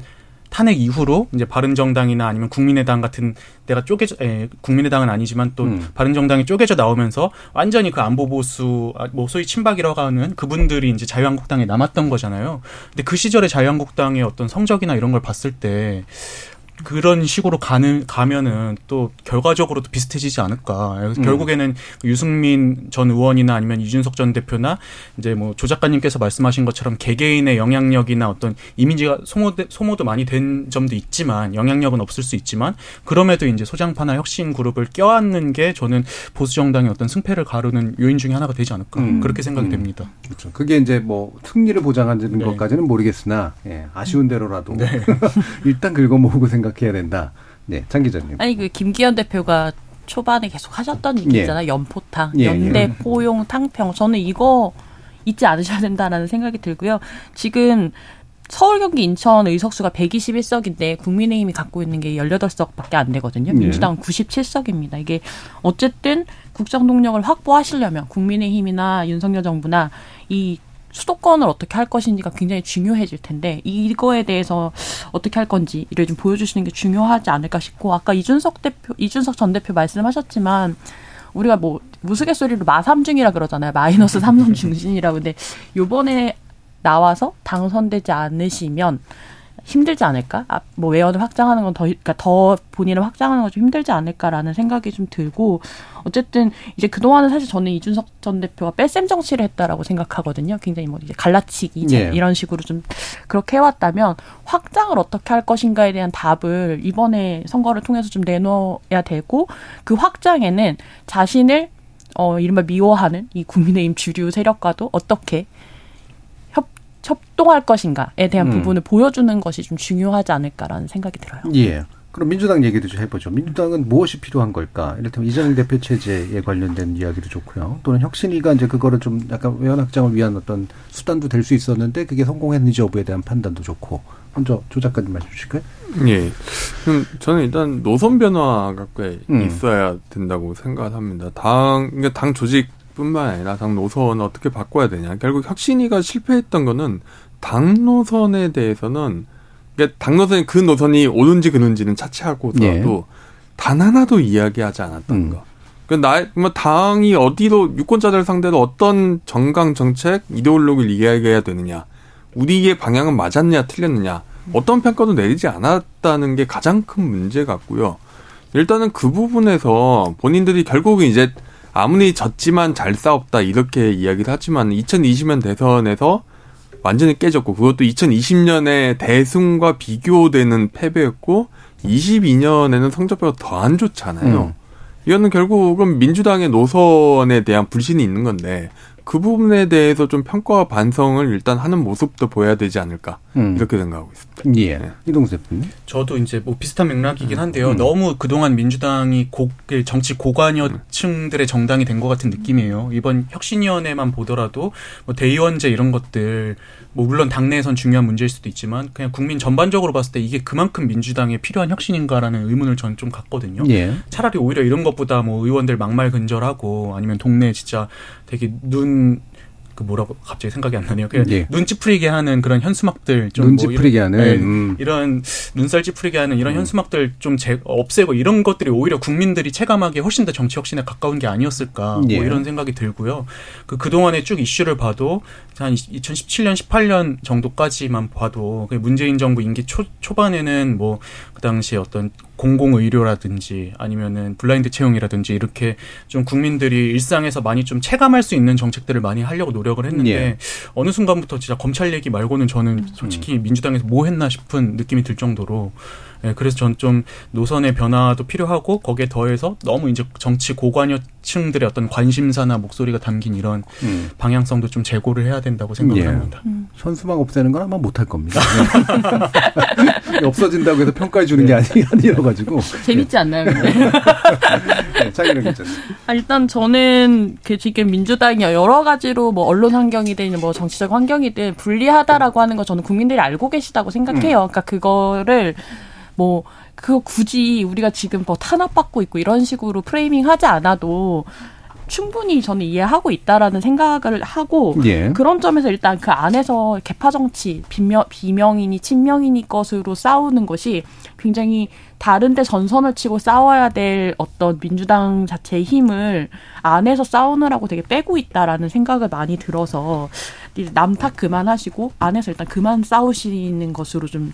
탄핵 이후로 이제 바른정당이나 아니면 국민의당 같은 데가 쪼개져, 에, 국민의당은 아니지만 또 음. 바른정당이 쪼개져 나오면서 완전히 그 안보 보수, 아, 뭐 소위 친박이라고 하는 그분들이 이제 자유한국당에 남았던 거잖아요. 근데 그 시절에 자유한국당의 어떤 성적이나 이런 걸 봤을 때 그런 식으로 가는 가면은 또 결과적으로 도 비슷해지지 않을까. 음. 결국에는 유승민 전 의원이나 아니면 이준석 전 대표나 이제 뭐 조 작가님께서 말씀하신 것처럼 개개인의 영향력이나 어떤 이미지가 소모 소모도 많이 된 점도 있지만 영향력은 없을 수 있지만 그럼에도 이제 소장파나 혁신 그룹을 껴안는 게 저는 보수 정당의 어떤 승패를 가르는 요인 중에 하나가 되지 않을까 음. 그렇게 생각이 음. 됩니다. 그렇죠. 그게 이제 뭐 승리를 보장하는 네. 것까지는 모르겠으나 예, 아쉬운 대로라도 일단 긁어모으고 생각 해야 된다. 네, 장 기자님. 아니 그 김기현 대표가 초반에 계속 하셨던 얘기 예. 있잖아요. 연포탕, 예, 연대, 예. 포용, 탕평. 저는 이거 잊지 않으셔야 된다라는 생각이 들고요. 지금 서울, 경기, 인천 의석수가 121석인데 국민의힘이 갖고 있는 게 18석밖에 안 되거든요. 예. 민주당은 97석입니다. 이게 어쨌든 국정 동력을 확보하시려면 국민의힘이나 윤석열 정부나 이 수도권을 어떻게 할 것인지가 굉장히 중요해질 텐데 이거에 대해서 어떻게 할 건지를 좀 보여주시는 게 중요하지 않을까 싶고 아까 이준석 대표 이준석 전 대표 말씀하셨지만 우리가 뭐 무스갯소리로 마삼중이라 그러잖아요 마이너스 삼성 중진이라고 근데 요번에 나와서 당선되지 않으시면 힘들지 않을까? 아, 뭐 외연을 확장하는 건 더, 그러니까 더 본인을 확장하는 건 좀 힘들지 않을까라는 생각이 좀 들고 어쨌든 이제 그동안은 사실 저는 이준석 전 대표가 뺄셈 정치를 했다라고 생각하거든요. 굉장히 뭐 이제 갈라치기 이제 예. 이런 식으로 좀 그렇게 해왔다면 확장을 어떻게 할 것인가에 대한 답을 이번에 선거를 통해서 좀 내놓아야 되고 그 확장에는 자신을 어 이른바 미워하는 이 국민의힘 주류 세력과도 어떻게 협 협동할 것인가에 대한 음. 부분을 보여주는 것이 좀 중요하지 않을까라는 생각이 들어요. 예. 그럼 민주당 얘기도 좀 해보죠. 민주당은 무엇이 필요한 걸까? 이를테면 이재명 대표 체제에 관련된 이야기도 좋고요. 또는 혁신이가 이제 그거를 좀 약간 외연 확장을 위한 어떤 수단도 될 수 있었는데 그게 성공했는지 여부에 대한 판단도 좋고. 먼저 조 작가님 말씀 주실까요? 예. 그럼 저는 일단 노선 변화가 꽤 음. 있어야 된다고 생각합니다. 당, 그러니까 당 조직뿐만 아니라 당 노선을 어떻게 바꿔야 되냐. 결국 혁신이가 실패했던 거는 당 노선에 대해서는 그러니까 당 노선이 그 노선이 옳은지 그른지는 차치하고서도 단 하나도 이야기하지 않았던 음. 거. 그 나, 뭐 당이 어디로 유권자들 상대로 어떤 정강 정책 이데올로기를 이야기해야 되느냐. 우리의 방향은 맞았냐 틀렸느냐. 어떤 평가도 내리지 않았다는 게 가장 큰 문제 같고요. 일단은 그 부분에서 본인들이 결국은 이제 아무리 졌지만 잘 싸웠다 이렇게 이야기를 하지만 2020년 대선에서 완전히 깨졌고 그것도 2020년에 대승과 비교되는 패배였고 22년에는 성적표가 더 안 좋잖아요. 음. 이거는 결국은 민주당의 노선에 대한 불신이 있는 건데 그 부분에 대해서 좀 평가와 반성을 일단 하는 모습도 보여야 되지 않을까 음. 이렇게 생각하고 있습니다. 예. 네. 이동수 대표님. 저도 이제 뭐 비슷한 맥락이긴 한데요. 음. 너무 그동안 민주당이 고, 그 정치 고관여층들의 정당이 된 것 같은 느낌이에요. 이번 혁신위원회만 보더라도 뭐 대의원제 이런 것들 뭐 물론 당내에선 중요한 문제일 수도 있지만 그냥 국민 전반적으로 봤을 때 이게 그만큼 민주당에 필요한 혁신인가라는 의문을 저는 좀 갖거든요. 예. 차라리 오히려 이런 것보다 뭐 의원들 막말 근절하고 아니면 동네에 진짜 되게 눈 그 뭐라고 갑자기 생각이 안 나네요. 그냥 예. 눈 찌푸리게 하는 그런 현수막들 좀눈 뭐 찌푸리게 하는. 네, 음. 이런 눈살 찌푸리게 하는 이런 현수막들 좀 제, 없애고 이런 것들이 오히려 국민들이 체감하기에 훨씬 더 정치 혁신에 가까운 게 아니었을까 예. 뭐 이런 생각이 들고요. 그 그동안의 쭉 이슈를 봐도 한 2017년 18년 정도까지만 봐도 그 문재인 정부 임기 초, 초반에는 뭐 그 당시에 어떤 공공의료라든지 아니면은 블라인드 채용이라든지 이렇게 좀 국민들이 일상에서 많이 좀 체감할 수 있는 정책들을 많이 하려고 노력을 했는데 예. 어느 순간부터 진짜 검찰 얘기 말고는 저는 솔직히 민주당에서 뭐 했나 싶은 느낌이 들 정도로 예, 그래서 전 좀 노선의 변화도 필요하고 거기에 더해서 너무 이제 정치 고관여층들의 어떤 관심사나 목소리가 담긴 이런 음. 방향성도 좀 제고를 해야 된다고 생각을 예. 합니다. 현수막 없애는 건 아마 못할 겁니다. 네. 없어진다고 해서 평가해 주는 게 아니, 아니라 가지고. 재밌지 않나요, 근데? 네, 자기는 괜찮습니다. 아, 일단 저는 그 지금 민주당이 여러 가지로 뭐 언론 환경이든 뭐 정치적 환경이든 불리하다라고 하는 거 저는 국민들이 알고 계시다고 생각해요. 그러니까 그거를 뭐 그거 굳이 우리가 지금 뭐 탄압받고 있고 이런 식으로 프레이밍 하지 않아도 충분히 저는 이해하고 있다라는 생각을 하고 예. 그런 점에서 일단 그 안에서 개파 정치 비명, 비명이니 친명이니 것으로 싸우는 것이 굉장히 다른데 전선을 치고 싸워야 될 어떤 민주당 자체의 힘을 안에서 싸우느라고 되게 빼고 있다라는 생각을 많이 들어서 남탓 그만하시고 안에서 일단 그만 싸우시는 것으로 좀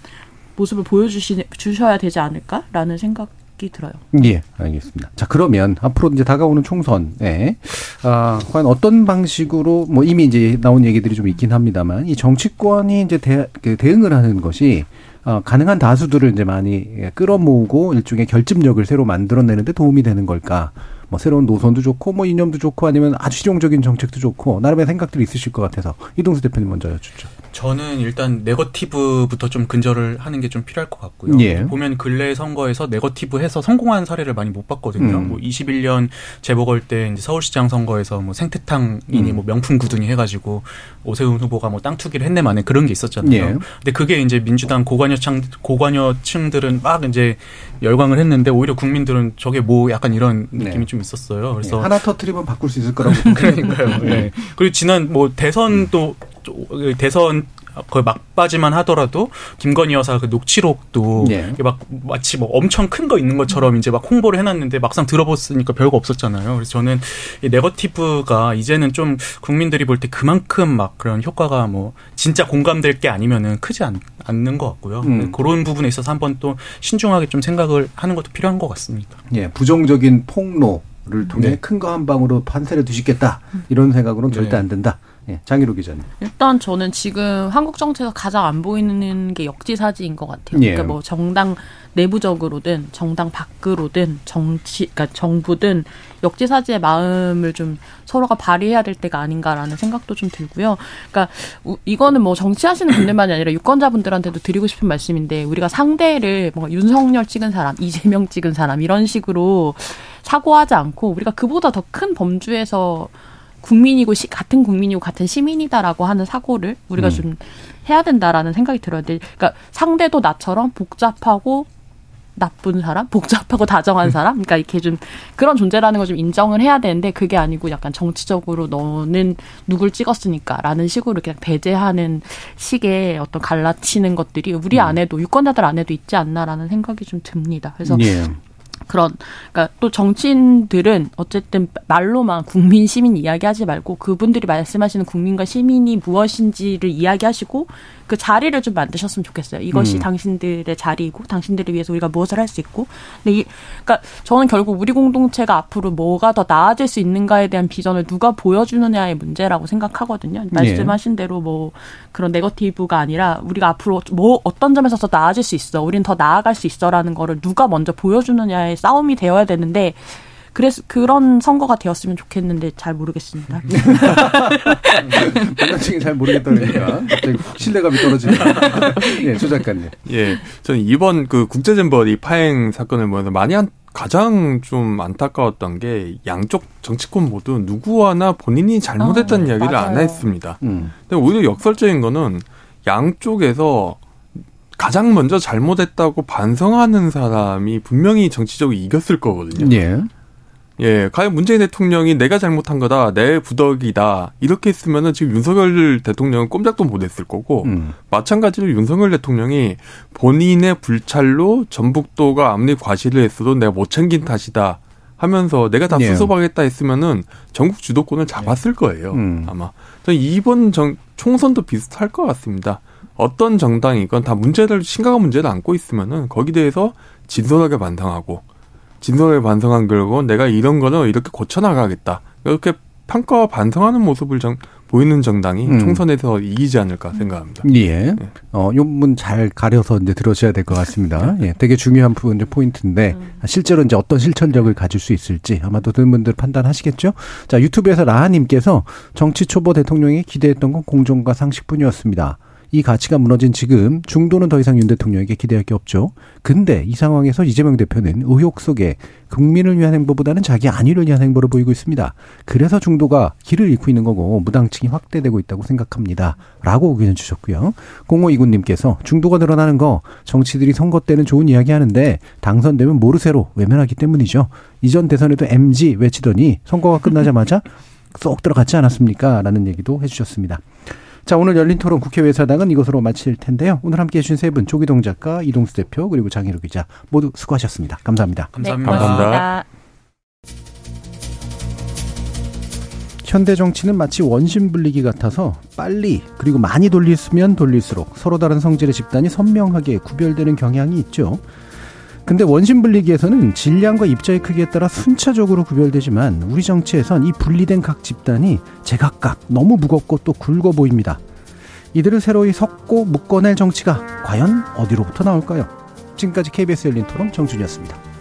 모습을 보여주시 주셔야 되지 않을까라는 생각 이 들어요. 예, 알겠습니다. 자, 그러면 앞으로 이제 다가오는 총선에 아, 과연 어떤 방식으로 뭐 이미 이제 나온 얘기들이 좀 있긴 합니다만 이 정치권이 이제 대, 그 대응을 하는 것이 어, 가능한 다수들을 이제 많이 예, 끌어모으고 일종의 결집력을 새로 만들어내는데 도움이 되는 걸까? 뭐 새로운 노선도 좋고 뭐 이념도 좋고 아니면 아주 실용적인 정책도 좋고 나름의 생각들이 있으실 것 같아서 이동수 대표님 먼저 여쭙죠. 저는 일단 네거티브부터 좀 근절을 하는 게 좀 필요할 것 같고요. 예. 보면 근래 선거에서 네거티브 해서 성공한 사례를 많이 못 봤거든요. 음. 뭐 21년 재보궐 때 이제 서울시장 선거에서 뭐 생태탕이니 음. 뭐 명품 구둥이 해가지고 오세훈 후보가 뭐 땅 투기를 했네 만에 그런 게 있었잖아요. 예. 근데 그게 이제 민주당 고관여층 고관여층들은 막 이제 열광을 했는데 오히려 국민들은 저게 뭐 약간 이런 느낌이 네. 좀 있었어요. 그래서 하나 터트리면 바꿀 수 있을 거라고 그러니까요. 네. 그리고 지난 뭐 대선도 대선 거의 막바지만 하더라도 김건희 여사 그 녹취록도 예. 이게 막 마치 뭐 엄청 큰 거 있는 것처럼 이제 막 홍보를 해놨는데 막상 들어봤으니까 별거 없었잖아요. 그래서 저는 이 네거티브가 이제는 좀 국민들이 볼 때 그만큼 막 그런 효과가 뭐 진짜 공감될 게 아니면은 크지 않, 않는 것 같고요. 음. 그런 부분에 있어서 한번 또 신중하게 좀 생각을 하는 것도 필요한 것 같습니다. 예, 부정적인 폭로 를 통해 네. 큰거 한 방으로 판세를 뒤집겠다 이런 생각으로는 절대 네. 안 된다. 예, 장희로 기자님. 일단 저는 지금 한국 정치에서 가장 안 보이는 게 역지사지인 것 같아요. 예. 그러니까 뭐 정당 내부적으로든 정당 밖으로든 정치, 그러니까 정부든 역지사지의 마음을 좀 서로가 발휘해야 될 때가 아닌가라는 생각도 좀 들고요. 그러니까 우- 이거는 뭐 정치하시는 분들만이 아니라 유권자분들한테도 드리고 싶은 말씀인데 우리가 상대를 뭐 윤석열 찍은 사람, 이재명 찍은 사람 이런 식으로 사고하지 않고 우리가 그보다 더 큰 범주에서 국민이고 시, 같은 국민이고 같은 시민이다라고 하는 사고를 우리가 음. 좀 해야 된다라는 생각이 들어요. 근데 그러니까 상대도 나처럼 복잡하고 나쁜 사람, 복잡하고 다정한 사람, 그러니까 이렇게 좀 그런 존재라는 걸 좀 인정을 해야 되는데 그게 아니고 약간 정치적으로 너는 누굴 찍었으니까라는 식으로 그냥 배제하는 식의 어떤 갈라치는 것들이 우리 안에도 유권자들 안에도 있지 않나라는 생각이 좀 듭니다. 그래서 예. 그런 그러니까 또 정치인들은 어쨌든 말로만 국민 시민 이야기하지 말고 그분들이 말씀하시는 국민과 시민이 무엇인지를 이야기하시고 그 자리를 좀 만드셨으면 좋겠어요. 이것이 음. 당신들의 자리이고 당신들을 위해서 우리가 무엇을 할 수 있고 근데 이 그러니까 저는 결국 우리 공동체가 앞으로 뭐가 더 나아질 수 있는가에 대한 비전을 누가 보여주느냐의 문제라고 생각하거든요. 말씀하신 대로 뭐 그런 네거티브가 아니라 우리가 앞으로 뭐 어떤 점에서 더 나아질 수 있어, 우린 더 나아갈 수 있어라는 거를 누가 먼저 보여주느냐 의 싸움이 되어야 되는데 그래서 그런 선거가 되었으면 좋겠는데 잘 모르겠습니다. 방관층이 잘 모르겠다 그러니까 갑자기 신뢰감이 떨어지네. 예, 조 작가님. 예, 저는 이번 그 국제잼버리 파행 사건을 보면서 많이 한, 가장 좀 안타까웠던 게 양쪽 정치권 모두 누구 하나 본인이 잘못했다는 어, 이야기를 안 맞아요. 했습니다. 음. 근데 오히려 역설적인 거는 양쪽에서 가장 먼저 잘못했다고 반성하는 사람이 분명히 정치적으로 이겼을 거거든요. 예. 예, 과연 문재인 대통령이 내가 잘못한 거다, 내 부덕이다, 이렇게 했으면은 지금 윤석열 대통령은 꼼짝도 못 했을 거고, 음. 마찬가지로 윤석열 대통령이 본인의 불찰로 전북도가 압력 과실을 했어도 내가 못 챙긴 탓이다 하면서 내가 다 예. 수습하겠다 했으면은 전국 주도권을 잡았을 거예요. 음. 아마. 저는 이번 정, 총선도 비슷할 것 같습니다. 어떤 정당이건 다 문제를, 심각한 문제를 안고 있으면은 거기에 대해서 진솔하게 반성하고, 진솔하게 반성한 결과 내가 이런 거는 이렇게 고쳐 나가겠다. 이렇게 평가와 반성하는 모습을 정, 보이는 정당이 음. 총선에서 이기지 않을까 생각합니다. 예. 어, 요 부분 잘 가려서 이제 들으셔야 될 것 같습니다. 예, 되게 중요한 부분, 이제 포인트인데, 실제로 이제 어떤 실천력을 가질 수 있을지 아마도 듣는 분들 판단하시겠죠? 자, 유튜브에서 라하님께서 정치 초보 대통령이 기대했던 건 공정과 상식뿐이었습니다. 이 가치가 무너진 지금 중도는 더 이상 윤 대통령에게 기대할 게 없죠. 근데 이 상황에서 이재명 대표는 의혹 속에 국민을 위한 행보보다는 자기 안위를 위한 행보를 보이고 있습니다. 그래서 중도가 길을 잃고 있는 거고 무당층이 확대되고 있다고 생각합니다. 라고 의견 주셨고요. 0529님께서 중도가 늘어나는 거 정치들이 선거 때는 좋은 이야기 하는데 당선되면 모르쇠로 외면하기 때문이죠. 이전 대선에도 MG 외치더니 선거가 끝나자마자 쏙 들어갔지 않았습니까? 라는 얘기도 해주셨습니다. 자, 오늘 열린 토론 국회 외사당은 이것으로 마칠 텐데요. 오늘 함께 해주신 세 분, 조기동 작가, 이동수 대표, 그리고 장희루 기자 모두 수고하셨습니다. 감사합니다. 감사합니다. 네, 감사합니다. 현대 정치는 마치 원심 분리기 같아서 빨리 그리고 많이 돌리면 돌릴수록 서로 다른 성질의 집단이 선명하게 구별되는 경향이 있죠. 근데 원심 분리기에서는 질량과 입자의 크기에 따라 순차적으로 구별되지만 우리 정치에선 이 분리된 각 집단이 제각각 너무 무겁고 또 굵어 보입니다. 이들을 새로이 섞고 묶어낼 정치가 과연 어디로부터 나올까요? 지금까지 KBS 열린 토론 정준이었습니다.